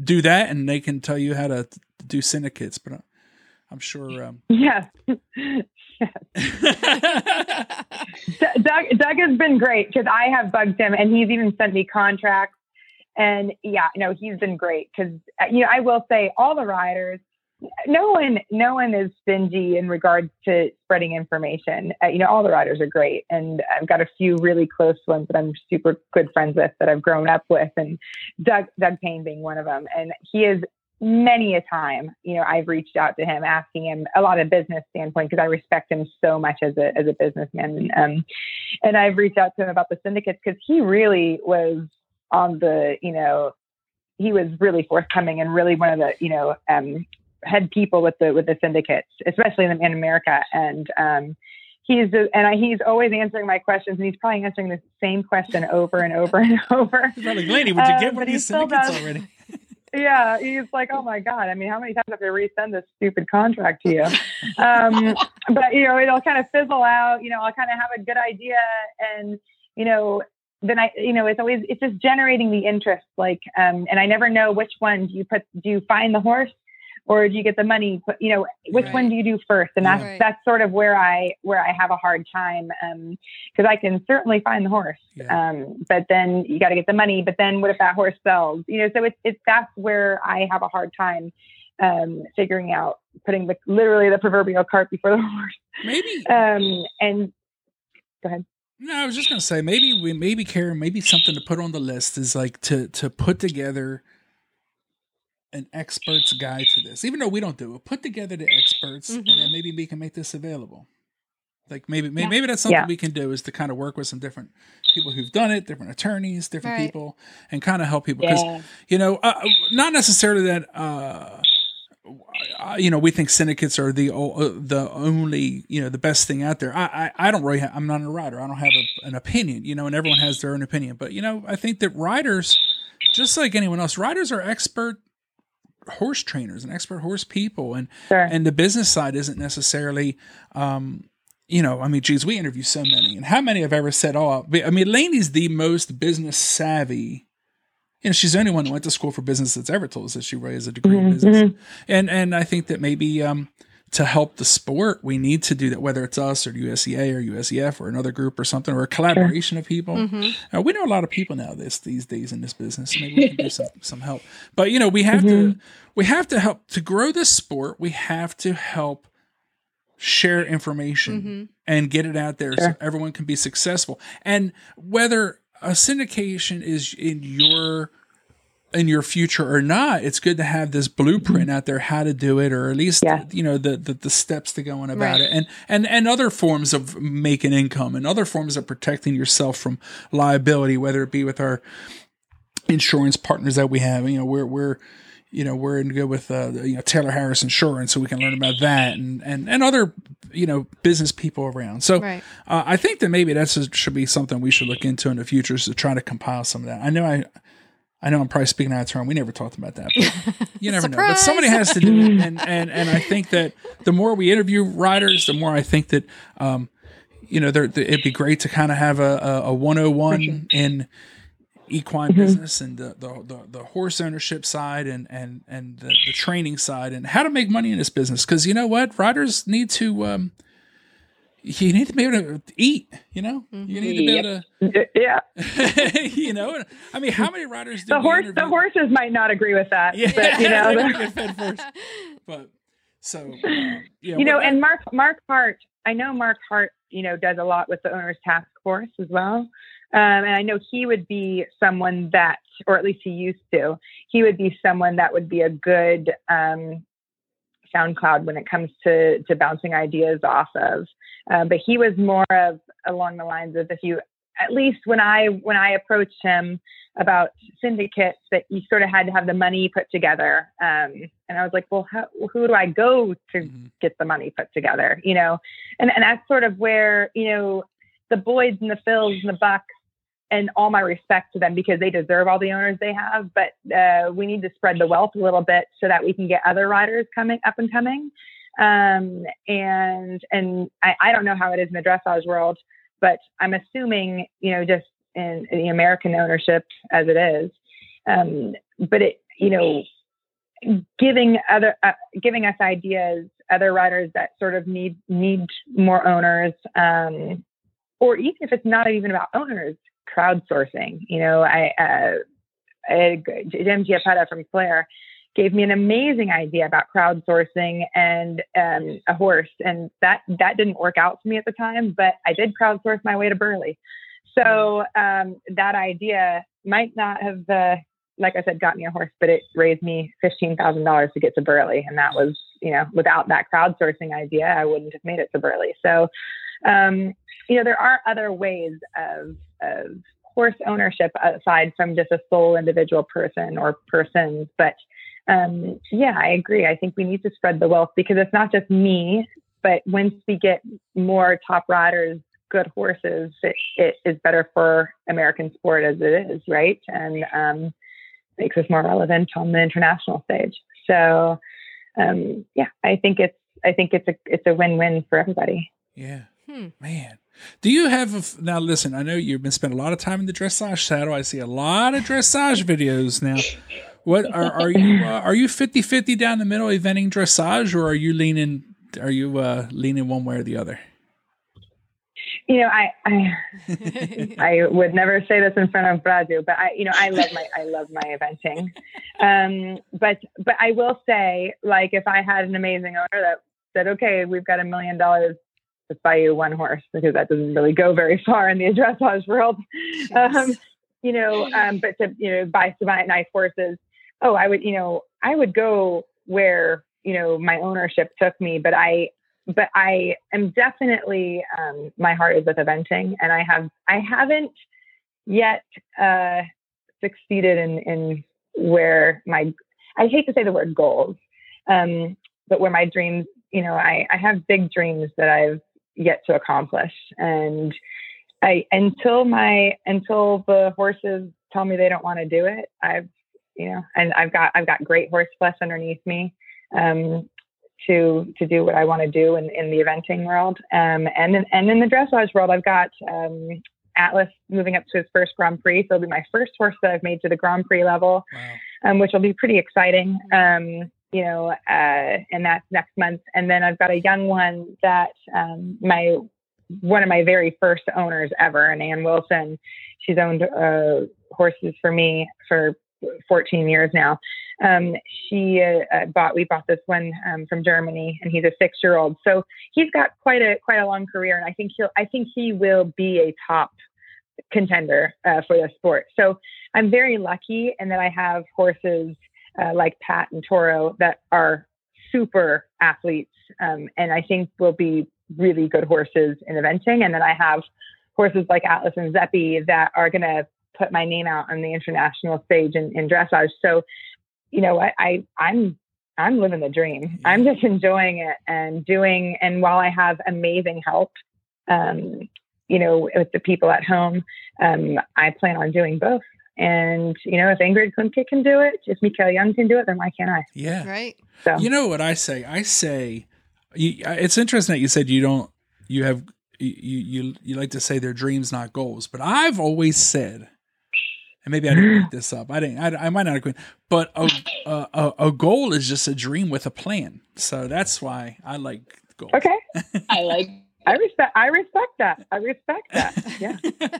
do that, and they can tell you how to do syndicates." But uh, I'm sure. Um, yeah. Doug, Doug has been great because I have bugged him, and he's even sent me contracts. And yeah, no, he's been great because uh, you know I will say all the riders no one no one is stingy in regards to spreading information uh, you know all the riders are great and i've got a few really close ones that i'm super good friends with that i've grown up with and doug doug payne being one of them and he is many a time, you know, I've reached out to him asking him a lot of business standpoint because I respect him so much as a as a businessman. And, um, and I've reached out to him about the syndicates because he really was on the, you know, he was really forthcoming and really one of the, you know, um, head people with the with the syndicates, especially in, in America. And um, he's and I, he's always answering my questions, and he's probably answering the same question over and over and over. He's "Lady, would you get uh, one of these syndicates already?" yeah, he's like, oh my god. I mean, how many times have to resend this stupid contract to you? um, but you know, it'll kind of fizzle out. You know, I'll kind of have a good idea, and you know, then I, you know, it's always it's just generating the interest. Like, um, and I never know which one do you put. Do you find the horse or do you get the money put, you know which right. one do you do first and that's right. that's sort of where i where i have a hard time um because i can certainly find the horse yeah. um but then you got to get the money but then what if that horse sells you know so it's it's that's where i have a hard time um figuring out putting the literally the proverbial cart before the horse maybe um and go ahead no, I was just gonna say maybe we maybe Karen maybe something to put on the list is like to to put together an expert's guide to this, even though we don't do it. Put together the experts, mm-hmm. and then mm-hmm. maybe we can make this available. Like maybe maybe, yeah. maybe that's something yeah. we can do is to kind of work with some different people who've done it, different attorneys, different right. people, and kind of help people because yeah. you know uh, not necessarily that. Uh, you know, we think syndicates are the uh, the only you know the best thing out there. I I, I don't really. Ha- I'm not a writer. I don't have a, an opinion. You know, and everyone has their own opinion. But you know, I think that writers, just like anyone else, writers are expert horse trainers and expert horse people and sure. and the business side isn't necessarily um you know i mean geez we interview so many and how many have ever said oh i mean lainey's the most business savvy you know she's the only one who went to school for business that's ever told us that she really has a degree mm-hmm. in business mm-hmm. and and i think that maybe um to help the sport, we need to do that, whether it's us or USEA or USEF or another group or something, or a collaboration sure. of people. Mm-hmm. Uh, we know a lot of people now this these days in this business. Maybe we can do some, some help. But you know, we have mm-hmm. to we have to help to grow this sport. We have to help share information mm-hmm. and get it out there sure. so everyone can be successful. And whether a syndication is in your in your future or not, it's good to have this blueprint out there how to do it, or at least yeah. you know the, the, the steps to go on about right. it, and and and other forms of making income and other forms of protecting yourself from liability, whether it be with our insurance partners that we have. You know, we're we're you know we're in good with uh, you know Taylor Harris Insurance, so we can learn about that and and and other you know business people around. So right. uh, I think that maybe that should be something we should look into in the future is to try to compile some of that. I know I I know I'm probably speaking out of turn. We never talked about that. you never know. But somebody has to do it. And, and, and I think that the more we interview riders, the more I think that, um, you know, there, it'd be great to kind of have a, a, a 101 in equine mm-hmm. business and the, the, the, the, horse ownership side and, and, and the, the, training side and how to make money in this business. Cause you know what? Riders need to, um, you need to be able to eat, you know. Mm-hmm. You need to be able to, yeah. you know, I mean, how many riders do the horse? The horses might not agree with that, yeah, but, you know, get fed first. But so, um, yeah, you know, and Mark Mark Hart, I know Mark Hart, you know, does a lot with the owners task force as well, um, and I know he would be someone that, or at least he used to, he would be someone that would be a good um, SoundCloud when it comes to to bouncing ideas off of. Uh, but he was more of along the lines of if you at least when I when I approached him about syndicates that you sort of had to have the money put together. Um, and I was like, well, how, who do I go to mm-hmm. get the money put together? You know, and and that's sort of where you know the Boyds and the Phils and the Bucks and all my respect to them because they deserve all the owners they have. But uh, we need to spread the wealth a little bit so that we can get other riders coming up and coming. Um, and and I, I don't know how it is in the dressage world, but I'm assuming you know just in, in the American ownership as it is. Um, but it you know giving other uh, giving us ideas other riders that sort of need need more owners um, or even if it's not even about owners crowdsourcing. You know, I, uh, I Jim Giappetta from Flair gave me an amazing idea about crowdsourcing and um, a horse, and that that didn't work out for me at the time, but I did crowdsource my way to Burghley. So um, that idea might not have uh, like I said, got me a horse, but it raised me fifteen thousand dollars to get to Burghley, and that was, you know, without that crowdsourcing idea, I wouldn't have made it to Burghley. So, um, you know, there are other ways of of horse ownership aside from just a sole individual person or persons, but um, yeah, I agree. I think we need to spread the wealth because it's not just me, but once we get more top riders good horses, it, it is better for American sport as it is, right? And um, makes us more relevant on the international stage. So, um, yeah, I think it's I think it's a it's a win win for everybody. Yeah, hmm. man. Do you have a, now? Listen, I know you've been spending a lot of time in the dressage saddle. I see a lot of dressage videos now. What are are you uh, are you 50-50 down the middle eventing dressage, or are you leaning are you uh, leaning one way or the other? you know, I I, I would never say this in front of Radu, but I, you know, I love my I love my eventing. Um, but but I will say, like, if I had an amazing owner that said, okay, we've got a million dollars to buy you one horse, because that doesn't really go very far in the dressage world. Um, you know, um, but to you know buy some nice horses. Oh, I would, you know, I would go where you know my ownership took me, but I but I am definitely um, my heart is with eventing, and I have I haven't yet uh, succeeded in in where my I hate to say the word goals, um, but where my dreams, you know, I, I have big dreams that I've yet to accomplish, and I until my until the horses tell me they don't want to do it, I've you know, and I've got I've got great horse flesh underneath me. Um, to to do what I want to do in, in the eventing world. Um, and in, and in the dressage world, I've got um, Atlas moving up to his first Grand Prix. So it'll be my first horse that I've made to the Grand Prix level, wow. um, which will be pretty exciting. Um, you know, uh, and that's next month. And then I've got a young one that um, my one of my very first owners ever, and Ann Wilson. She's owned uh, horses for me for 14 years now. Um, she uh, uh, bought we bought this one um, from Germany, and he's a six year old. So he's got quite a quite a long career, and I think he'll I think he will be a top contender uh, for the sport. So I'm very lucky, in that I have horses uh, like Pat and Toro that are super athletes, um, and I think will be really good horses in eventing. And then I have horses like Atlas and Zeppi that are going to put my name out on the international stage in, in dressage. So, you know, I, I I'm I'm living the dream. I'm just enjoying it and doing. And while I have amazing help, um, you know, with the people at home, um, I plan on doing both. And you know, if Ingrid Klimke can do it, if Michael Jung can do it, then why can't I? Yeah, right. So you know what I say? I say, you, it's interesting that you said you don't. You have you you you like to say they're dreams, not goals. But I've always said and maybe I didn't make this up. I didn't. I, I might not agree, but a, a, a goal is just a dream with a plan. So that's why I like goals. Okay, I like. I respect. I respect that. I respect that. Yeah.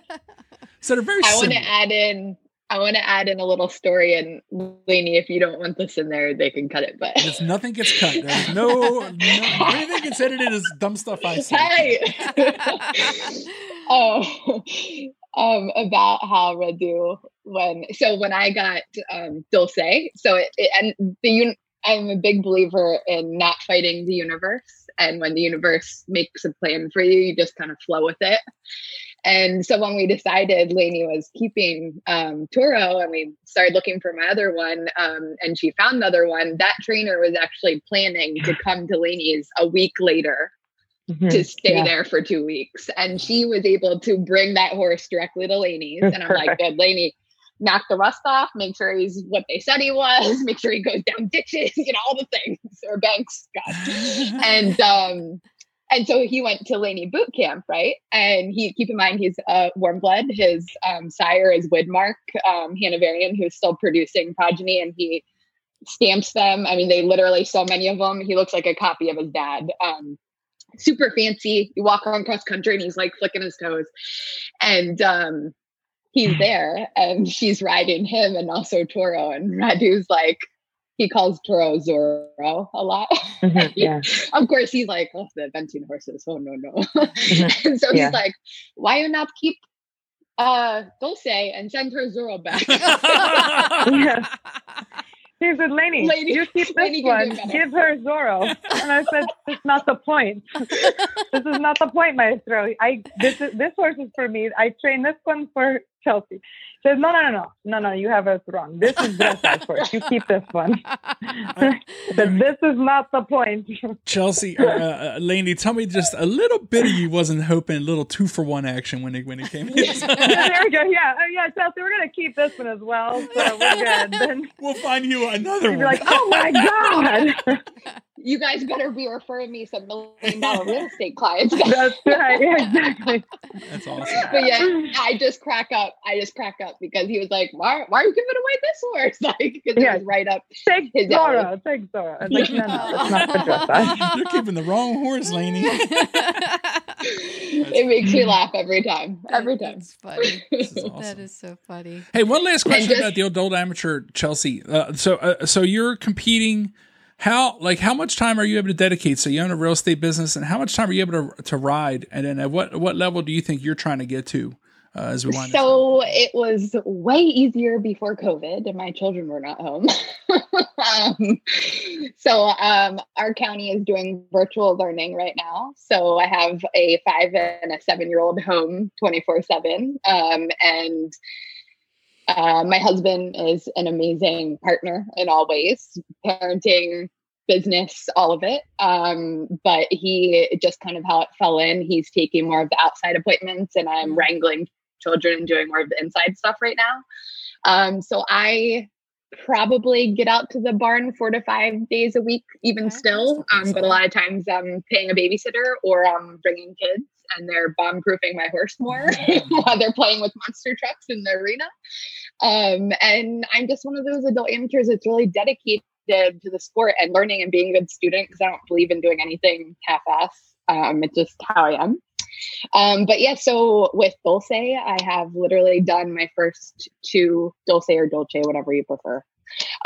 so they're very. I want to add in. I want to add in a little story, and Lainey, if you don't want this in there, they can cut it. But if nothing gets cut, there's no, no anything gets edited is dumb stuff I say. Hey. oh, um, about how Radu when so when I got um, Dulce, so it, it and the un, I'm a big believer in not fighting the universe, and when the universe makes a plan for you, you just kind of flow with it. And so when we decided Lainey was keeping um, Toro and we started looking for my other one, um, and she found another one, that trainer was actually planning to come to Lainey's a week later mm-hmm. to stay yeah. there for two weeks. And she was able to bring that horse directly to Lainey's. and I'm like, good, Lainey, knock the rust off, make sure he's what they said he was, make sure he goes down ditches, you know, all the things or banks. God. and um and so he went to Lainey boot camp, right? And he keep in mind he's a warm blood. His um, sire is Widmark um, Hanoverian, who's still producing progeny, and he stamps them. I mean, they literally so many of them. He looks like a copy of his dad. Um, super fancy. You walk around cross country, and he's like flicking his toes, and um, he's there and she's riding him and also Toro. And Radu's like, he calls Toro Zorro a lot. Mm-hmm, yeah. of course, he's like, oh, the eventing horses. Oh, no, no. Mm-hmm, and so yeah. he's like, why you not keep uh, Dulce and send her Zoro back. Yeah. He said, Lainey, Lainey- you keep this Lainey one. Give her Zorro. And I said, That's not the point. this is not the point, Maestro. I this is this horse is for me. I trained this one for Chelsea. Says, No, no, no, no. No, no, you have it wrong. This is dressage horse. You keep this one. I said, This is not the point. Chelsea, uh, uh, Lainey, tell me just a little bit of you wasn't hoping a little two for one action when it when it came in. Yeah, there we go. Yeah, oh, yeah, Chelsea, we're gonna keep this one as well. So we're good. Then we'll find you another you'd one. be like, Oh my god. you guys better be referring me some million dollar real estate clients. That's right. Yeah, exactly. That's awesome. but yeah, I just crack up. I just crack up because he was like, "Why? Why are you giving away this horse?" Like, because Yeah. it was right up. Take His Zora. Take Zora. I was like, no, no, it's not for dressage. You're keeping the wrong horse, Lainey. it makes me laugh every time. Every time. That's funny. This is awesome. is so funny. Hey, one last question just- about the adult amateur, Chelsea. Uh, so, uh, so you're competing. How like how much time are you able to dedicate? So you own a real estate business, and how much time are you able to to ride? And then at what what level do you think you're trying to get to uh, as we wind? So it was way easier before COVID, and my children were not home. um, so um, our county is doing virtual learning right now. So I have a five and a seven year old home twenty four seven, um, and uh, my husband is an amazing partner in all ways, parenting, business, all of it. Um, but he just kind of how it fell in. He's taking more of the outside appointments, and I'm wrangling children and doing more of the inside stuff right now. Um, so I probably get out to the barn four to five days a week, even Okay. still. Um, but a lot of times I'm paying a babysitter or I'm bringing kids and they're bomb proofing my horse more while they're playing with monster trucks in the arena. Um, and I'm just one of those adult amateurs that's really dedicated to the sport and learning and being a good student because I don't believe in doing anything half-ass. Um, it's just how I am. Um, but yeah, so with Dulce, I have literally done my first two Dulce or Dolce, whatever you prefer.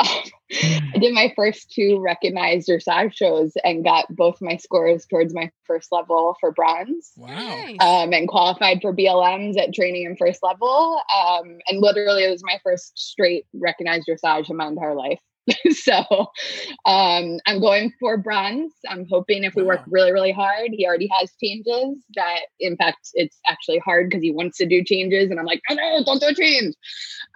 I did my first two recognized dressage shows and got both my scores towards my first level for bronze Wow. Um, and qualified for BLMs at training and first level. Um, and literally, it was my first straight recognized dressage in my entire life. so um, I'm going for bronze. I'm hoping if we work really, really hard, he already has changes that, in fact, it's actually hard because he wants to do changes. And I'm like, oh no, don't do a change.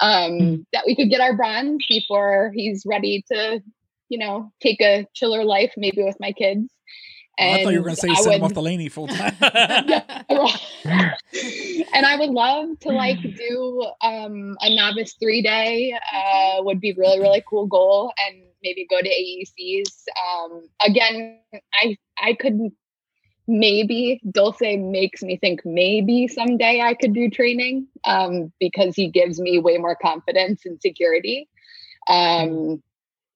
Um, that we could get our bronze before he's ready to, you know, take a chiller life, maybe with my kids. Oh, I thought you were going to say you I send him off to Lainey full time. and I would love to like do um, a novice three day. Uh, would be really really cool goal, and maybe go to AECs. Um, again, I I could maybe Dulce makes me think maybe someday I could do training um, because he gives me way more confidence and security. Um,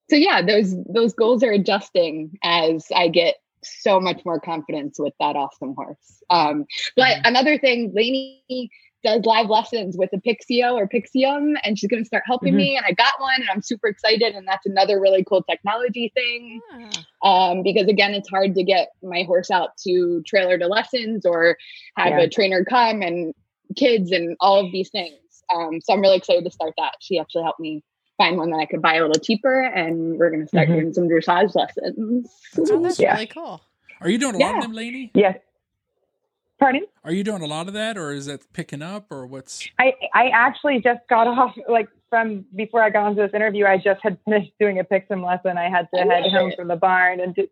so yeah, those those goals are adjusting as I get so much more confidence with that awesome horse. Um, but another thing, Lainey does live lessons with a Pixio or Pixium, and she's going to start helping Mhm. me. And I got one, and I'm super excited. And that's another really cool technology thing Ah, um, because again, it's hard to get my horse out to trailer to lessons or have Yeah. a trainer come and kids and all of these things. Um, so I'm really excited to start that. She actually helped me find one that I could buy a little cheaper, and we're going to start Mhm. doing some dressage lessons. That's oh, that's Yeah. really cool. Are you doing a lot Yeah. of them, Lainey? Yes. Pardon? Are you doing a lot of that, or is that picking up, or what's? I, I actually just got off, like, from before I got onto this interview, I just had finished doing a Pixum lesson. I had to I head home it. from the barn. And do,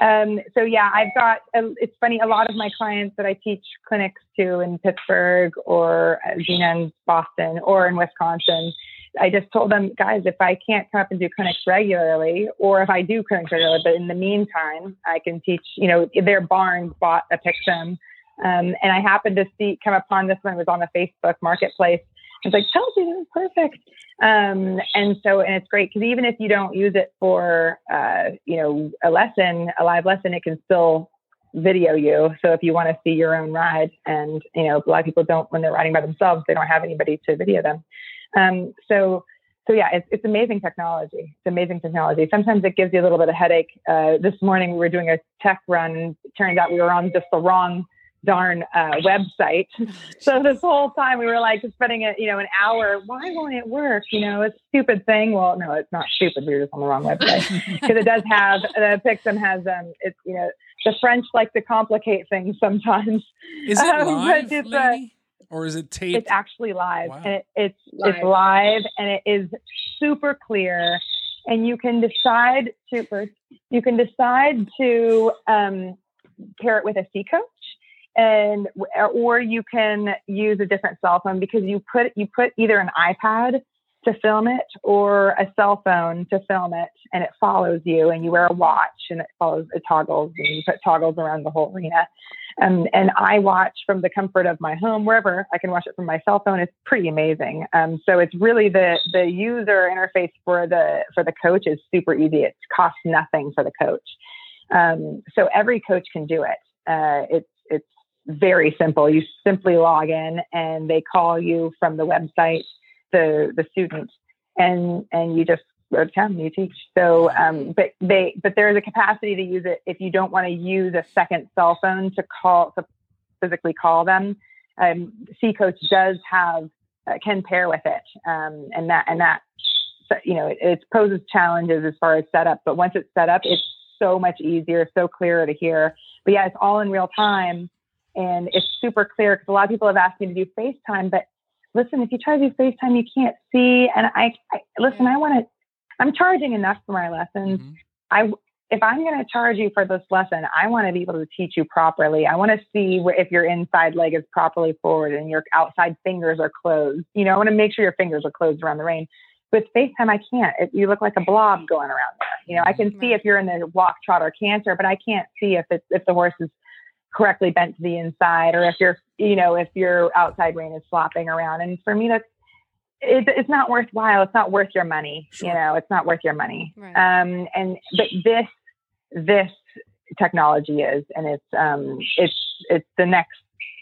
um, so, yeah, I've got, uh, it's funny, a lot of my clients that I teach clinics to in Pittsburgh or uh, Gina in Boston or in Wisconsin, I just told them, guys, if I can't come up and do clinics regularly, or if I do clinics regularly, but in the meantime, I can teach, you know, their barn bought a Pixum. Um, and I happened to see, come upon this one, it was on the Facebook marketplace. It's like, Chelsea, this is perfect. Um, and so, and it's great because even if you don't use it for, uh, you know, a lesson, a live lesson, it can still video you. So if you want to see your own ride, and you know, a lot of people don't when they're riding by themselves, they don't have anybody to video them. Um, so, so yeah, it's, it's amazing technology. It's amazing technology. Sometimes it gives you a little bit of headache. Uh, this morning we were doing a tech run. and It turns out we were on just the wrong darn uh, website. so this whole time we were like spending it, you know, an hour. Why won't it work? You know, it's a stupid thing. Well, no, it's not stupid. We were just on the wrong website because it does have the Pixum has um, it's you know the French like to complicate things sometimes. Is it um, live, it's, uh, or is it taped? It's actually live, wow. and it, it's live. it's live, and it is super clear. And you can decide to you can decide to um, pair it with a CeeCoach and or you can use a different cell phone because you put you put either an iPad to film it or a cell phone to film it and it follows you and you wear a watch and it follows it toggles and you put toggles around the whole arena um, and i watch from the comfort of my home wherever i can watch it from my cell phone it's pretty amazing. Um, so it's really the the user interface for the for the coach is super easy. It costs nothing for the coach. Um, so every coach can do it. Uh, it's it's very simple. You simply log in and they call you from the website the the student and and you just town you teach so um, but they but there's a capacity to use it if you don't want to use a second cell phone to call to physically call them. Um, CeeCoach does have uh, can pair with it um, and that and that you know it, it poses challenges as far as setup but once it's set up it's so much easier so clearer to hear. But yeah it's all in real time and it's super clear because a lot of people have asked me to do FaceTime, but listen, if you try to do FaceTime, you can't see. And I, I listen, I want to, I'm charging enough for my lessons. Mm-hmm. I, if I'm going to charge you for this lesson, I want to be able to teach you properly. I want to see if your inside leg is properly forward and your outside fingers are closed. You know, I want to make sure your fingers are closed around the rein. With FaceTime, I can't. It, you look like a blob going around there. You know, I can see if you're in the walk, trot, or canter, but I can't see if it's if the horse is correctly bent to the inside or if you're you know if your outside rein is flopping around and for me that's it, it's not worthwhile it's not worth your money sure. you know it's not worth your money right. um and but this this technology is and it's um it's it's the next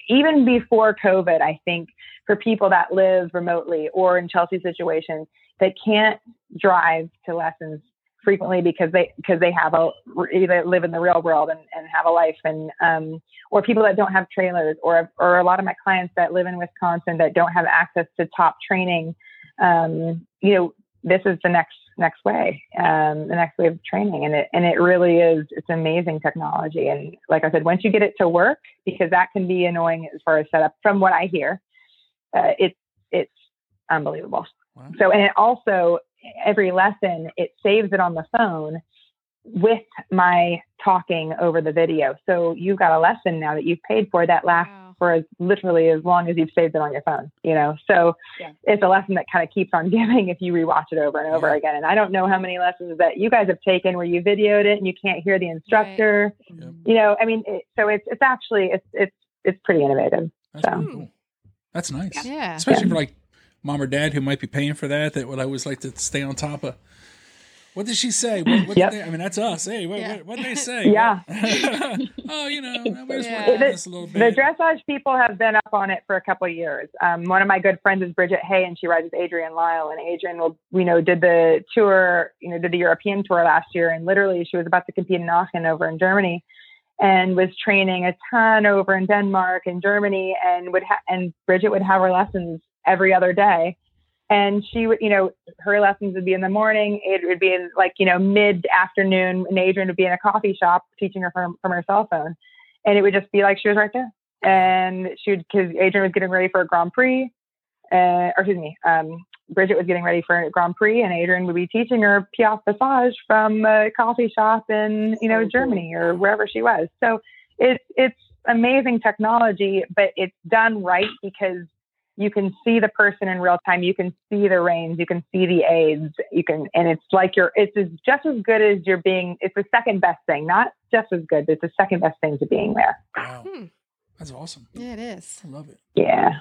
even before covid i think for people that live remotely or in chelsea situations that can't drive to lessons frequently because they because they have a they live in the real world and, and have a life and um, or people that don't have trailers or or a lot of my clients that live in Wisconsin that don't have access to top training um, you know this is the next next way um, the next way of training. And it and it really is it's amazing technology. And like I said once you get it to work because that can be annoying as far as setup from what I hear uh, it's it's unbelievable. Wow. so and it also every lesson, it saves it on the phone with my talking over the video. So you've got a lesson now that you've paid for that lasts wow. for as literally as long as you've saved it on your phone, you know? So yeah. it's a lesson that kind of keeps on giving if you rewatch it over and over yeah. again. And I don't know how many lessons that you guys have taken where you videoed it and you can't hear the instructor, right. Mm. you know, I mean, it, so it's, it's actually, it's, it's, it's pretty innovative. That's so. cool. That's nice. Yeah. Especially yeah. for like mom or dad who might be paying for that that would always like to stay on top of. What did she say? What, what yep. they, I mean, that's us. Hey, what, yeah. what, did they say? Yeah. oh, you know, yeah. the, the, dressage people have been up on it for a couple of years. Um, one of my good friends is Bridget Hay, and she rides with Adrienne Lyle. And Adrienne will, you know, did the tour, you know, did the European tour last year, and literally she was about to compete in Aachen over in Germany, and was training a ton over in Denmark and Germany, and would ha- and Bridget would have her lessons every other day. And she would, you know, her lessons would be in the morning. It would be in like, you know, mid afternoon. And Adrienne would be in a coffee shop teaching her from, from her cell phone. And it would just be like she was right there. And she would, because Adrienne was getting ready for a Grand Prix, uh, or excuse me, um, Bridget was getting ready for a Grand Prix, and Adrienne would be teaching her Piaffe Passage from a coffee shop in, you know, Germany or wherever she was. So it's it's amazing technology, but it's done right because you can see the person in real time. You can see the reins. You can see the aids. You can, and it's like you're, it's just as good as you're being, it's the second best thing, not just as good, but it's the second best thing to being there. Wow. Hmm. That's awesome. Yeah, it is. I love it. Yeah.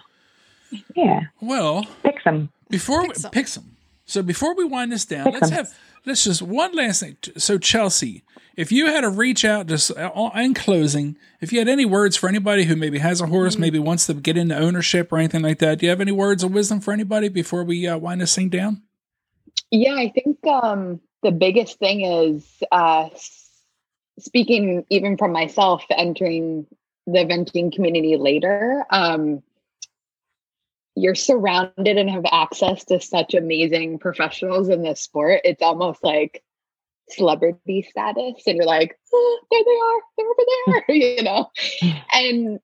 Yeah. Well, Pixum. Before pick we, some. So before we wind this down, let's have, let's just one last thing. So Chelsea, if you had to reach out, just uh, in closing, if you had any words for anybody who maybe has a horse, mm-hmm. maybe wants to get into ownership or anything like that, do you have any words of wisdom for anybody before we uh, wind this thing down? Yeah, I think um, the biggest thing is uh, speaking even from myself entering the eventing community later, um, you're surrounded and have access to such amazing professionals in this sport. It's almost like celebrity status, and you're like, oh, there they are, they're over there, you know. And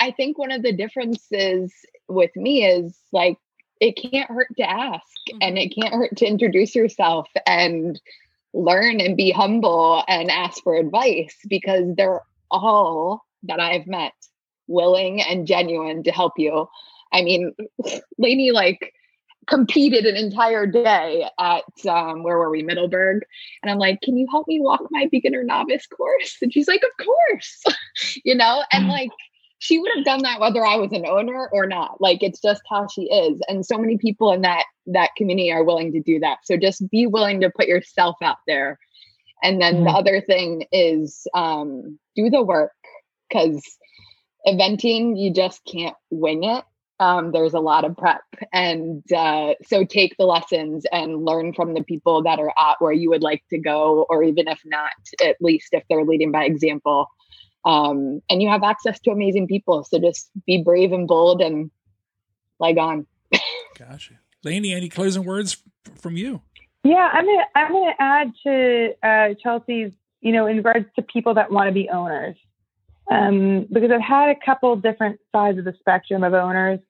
I think one of the differences with me is like it can't hurt to ask, mm-hmm. and it can't hurt to introduce yourself and learn and be humble and ask for advice because they're all that I've met willing and genuine to help you. I mean, Lainey like competed an entire day at um, where were we, Middleburg, and I'm like, "Can you help me walk my beginner novice course?" And she's like, "Of course," you know, and mm. like she would have done that whether I was an owner or not. Like it's just how she is, and so many people in that that community are willing to do that. So just be willing to put yourself out there. And then mm-hmm. the other thing is um, do the work because eventing you just can't wing it um, there's a lot of prep and uh, so take the lessons and learn from the people that are at where you would like to go or even if not at least if they're leading by example. Um, and you have access to amazing people so just be brave and bold and leg on gotcha. Lainey, any closing words from you? Yeah i'm gonna i'm gonna add to uh, chelsea's you know in regards to people that want to be owners um, because I've had a couple different sides of the spectrum of owners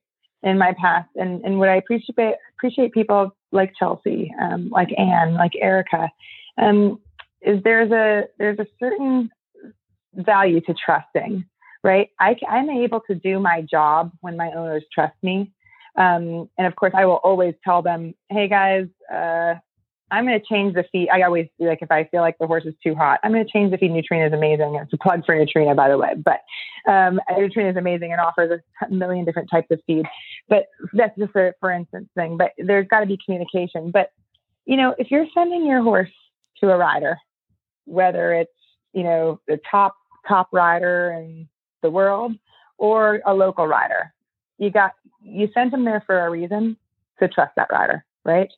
in my past, and and what I appreciate appreciate people like Chelsea, um, like Anne, like Erica, um, is there's a there's a certain value to trusting, right? I, I'm able to do my job when my owners trust me. Um, and of course, I will always tell them, hey guys, uh, I'm going to change the feed. I always do like if I feel like the horse is too hot, I'm going to change the feed. Nutrena is amazing. It's a plug for Nutrena, by the way. But um, Nutrena is amazing and offers a million different types of feed. But that's just a for instance thing. But there's got to be communication. But you know, if you're sending your horse to a rider, whether it's you know the top top rider in the world or a local rider, you got you sent them there for a reason to trust that rider, right?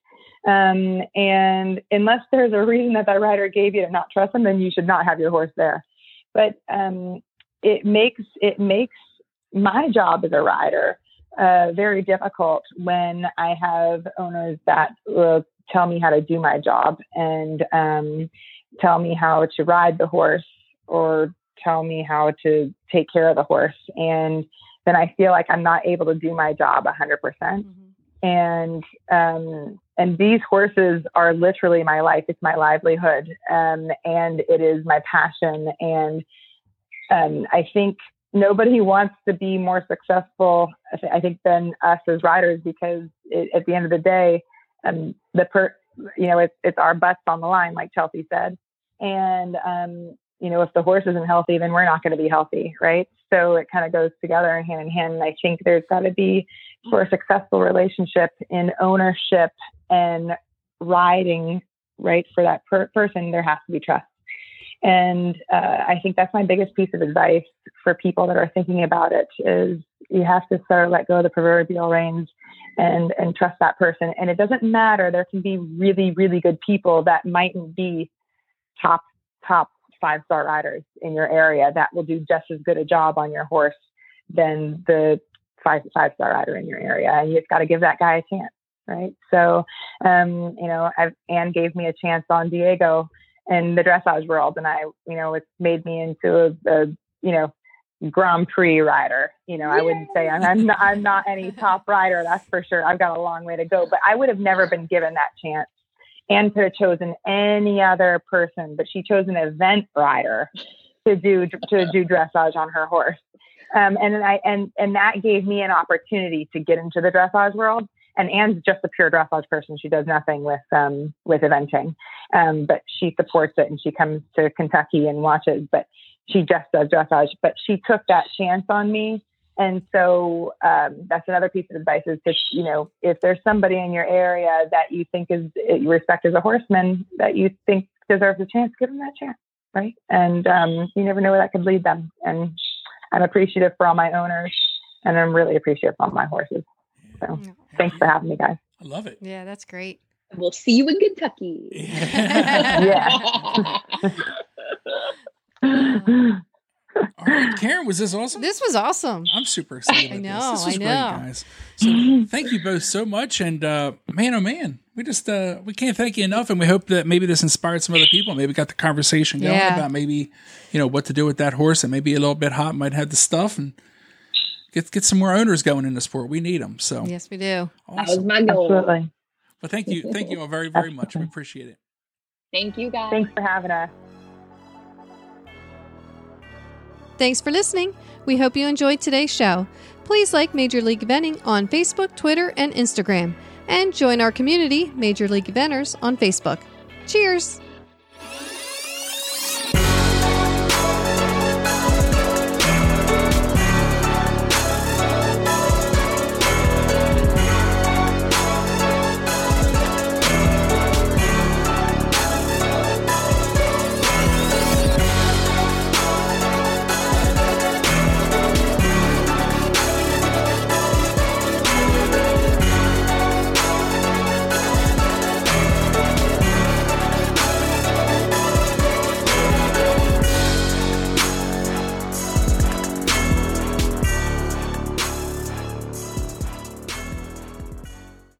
Um, and unless there's a reason that that rider gave you to not trust them, then you should not have your horse there. But um, it makes it makes my job as a rider uh, very difficult when I have owners that will tell me how to do my job and um, tell me how to ride the horse or tell me how to take care of the horse. And then I feel like I'm not able to do my job 100%. percent mm hmm and um, and these horses are literally my life. It's my livelihood, um, and it is my passion. And um, I think nobody wants to be more successful. I think than us as riders, because it, at the end of the day, um, the per you know it's it's our butts on the line, like Chelsea said, and um, you know if the horse isn't healthy, then we're not going to be healthy, right? So it kind of goes together and hand in hand. And I think there's got to be for a successful relationship in ownership and riding right for that per- person there has to be trust and uh, i think that's my biggest piece of advice for people that are thinking about it is you have to sort of let go of the proverbial reins and and trust that person and it doesn't matter there can be really really good people that mightn't be top top five star riders in your area that will do just as good a job on your horse than the five five star rider in your area, and you just got to give that guy a chance, right? So, um, you know, I've, Anne gave me a chance on Diego in the dressage world, and I, you know, it's made me into a, a you know Grand Prix rider. You know, Yay. I wouldn't say I'm I'm not, I'm not any top rider, that's for sure. I've got a long way to go, but I would have never been given that chance. Anne could have chosen any other person, but she chose an event rider to do to do dressage on her horse. Um, and I and and that gave me an opportunity to get into the dressage world. And Anne's just a pure dressage person. She does nothing with um, with eventing, um, but she supports it and she comes to Kentucky and watches. But she just does dressage. But she took that chance on me, and so um, that's another piece of advice: is to you know if there's somebody in your area that you think is you respect as a horseman that you think deserves a chance, give them that chance, right? And um, you never know where that could lead them. And I'm appreciative for all my owners and I'm really appreciative for all my horses. So thanks for having me, guys. I love it. Yeah, that's great. We'll see you in Kentucky. yeah. all right, Karen, was this awesome? This was awesome. I'm super excited. I about know, This. This was I great, know. guys. So thank you both so much, and uh, man, oh man, we just uh, we can't thank you enough, and we hope that maybe this inspired some other people. Maybe got the conversation going Yeah. about maybe you know what to do with that horse, and maybe a little bit hot might have the stuff, and get get some more owners going in the sport. We need them. So Yes, we do. That was my goal. Absolutely. But thank you, thank you all very very much. We appreciate it. Thank you guys. Thanks for having us. Thanks for listening. We hope you enjoyed today's show. Please like Major League Eventing on Facebook, Twitter, and Instagram, and join our community, Major League Eventers, on Facebook. Cheers!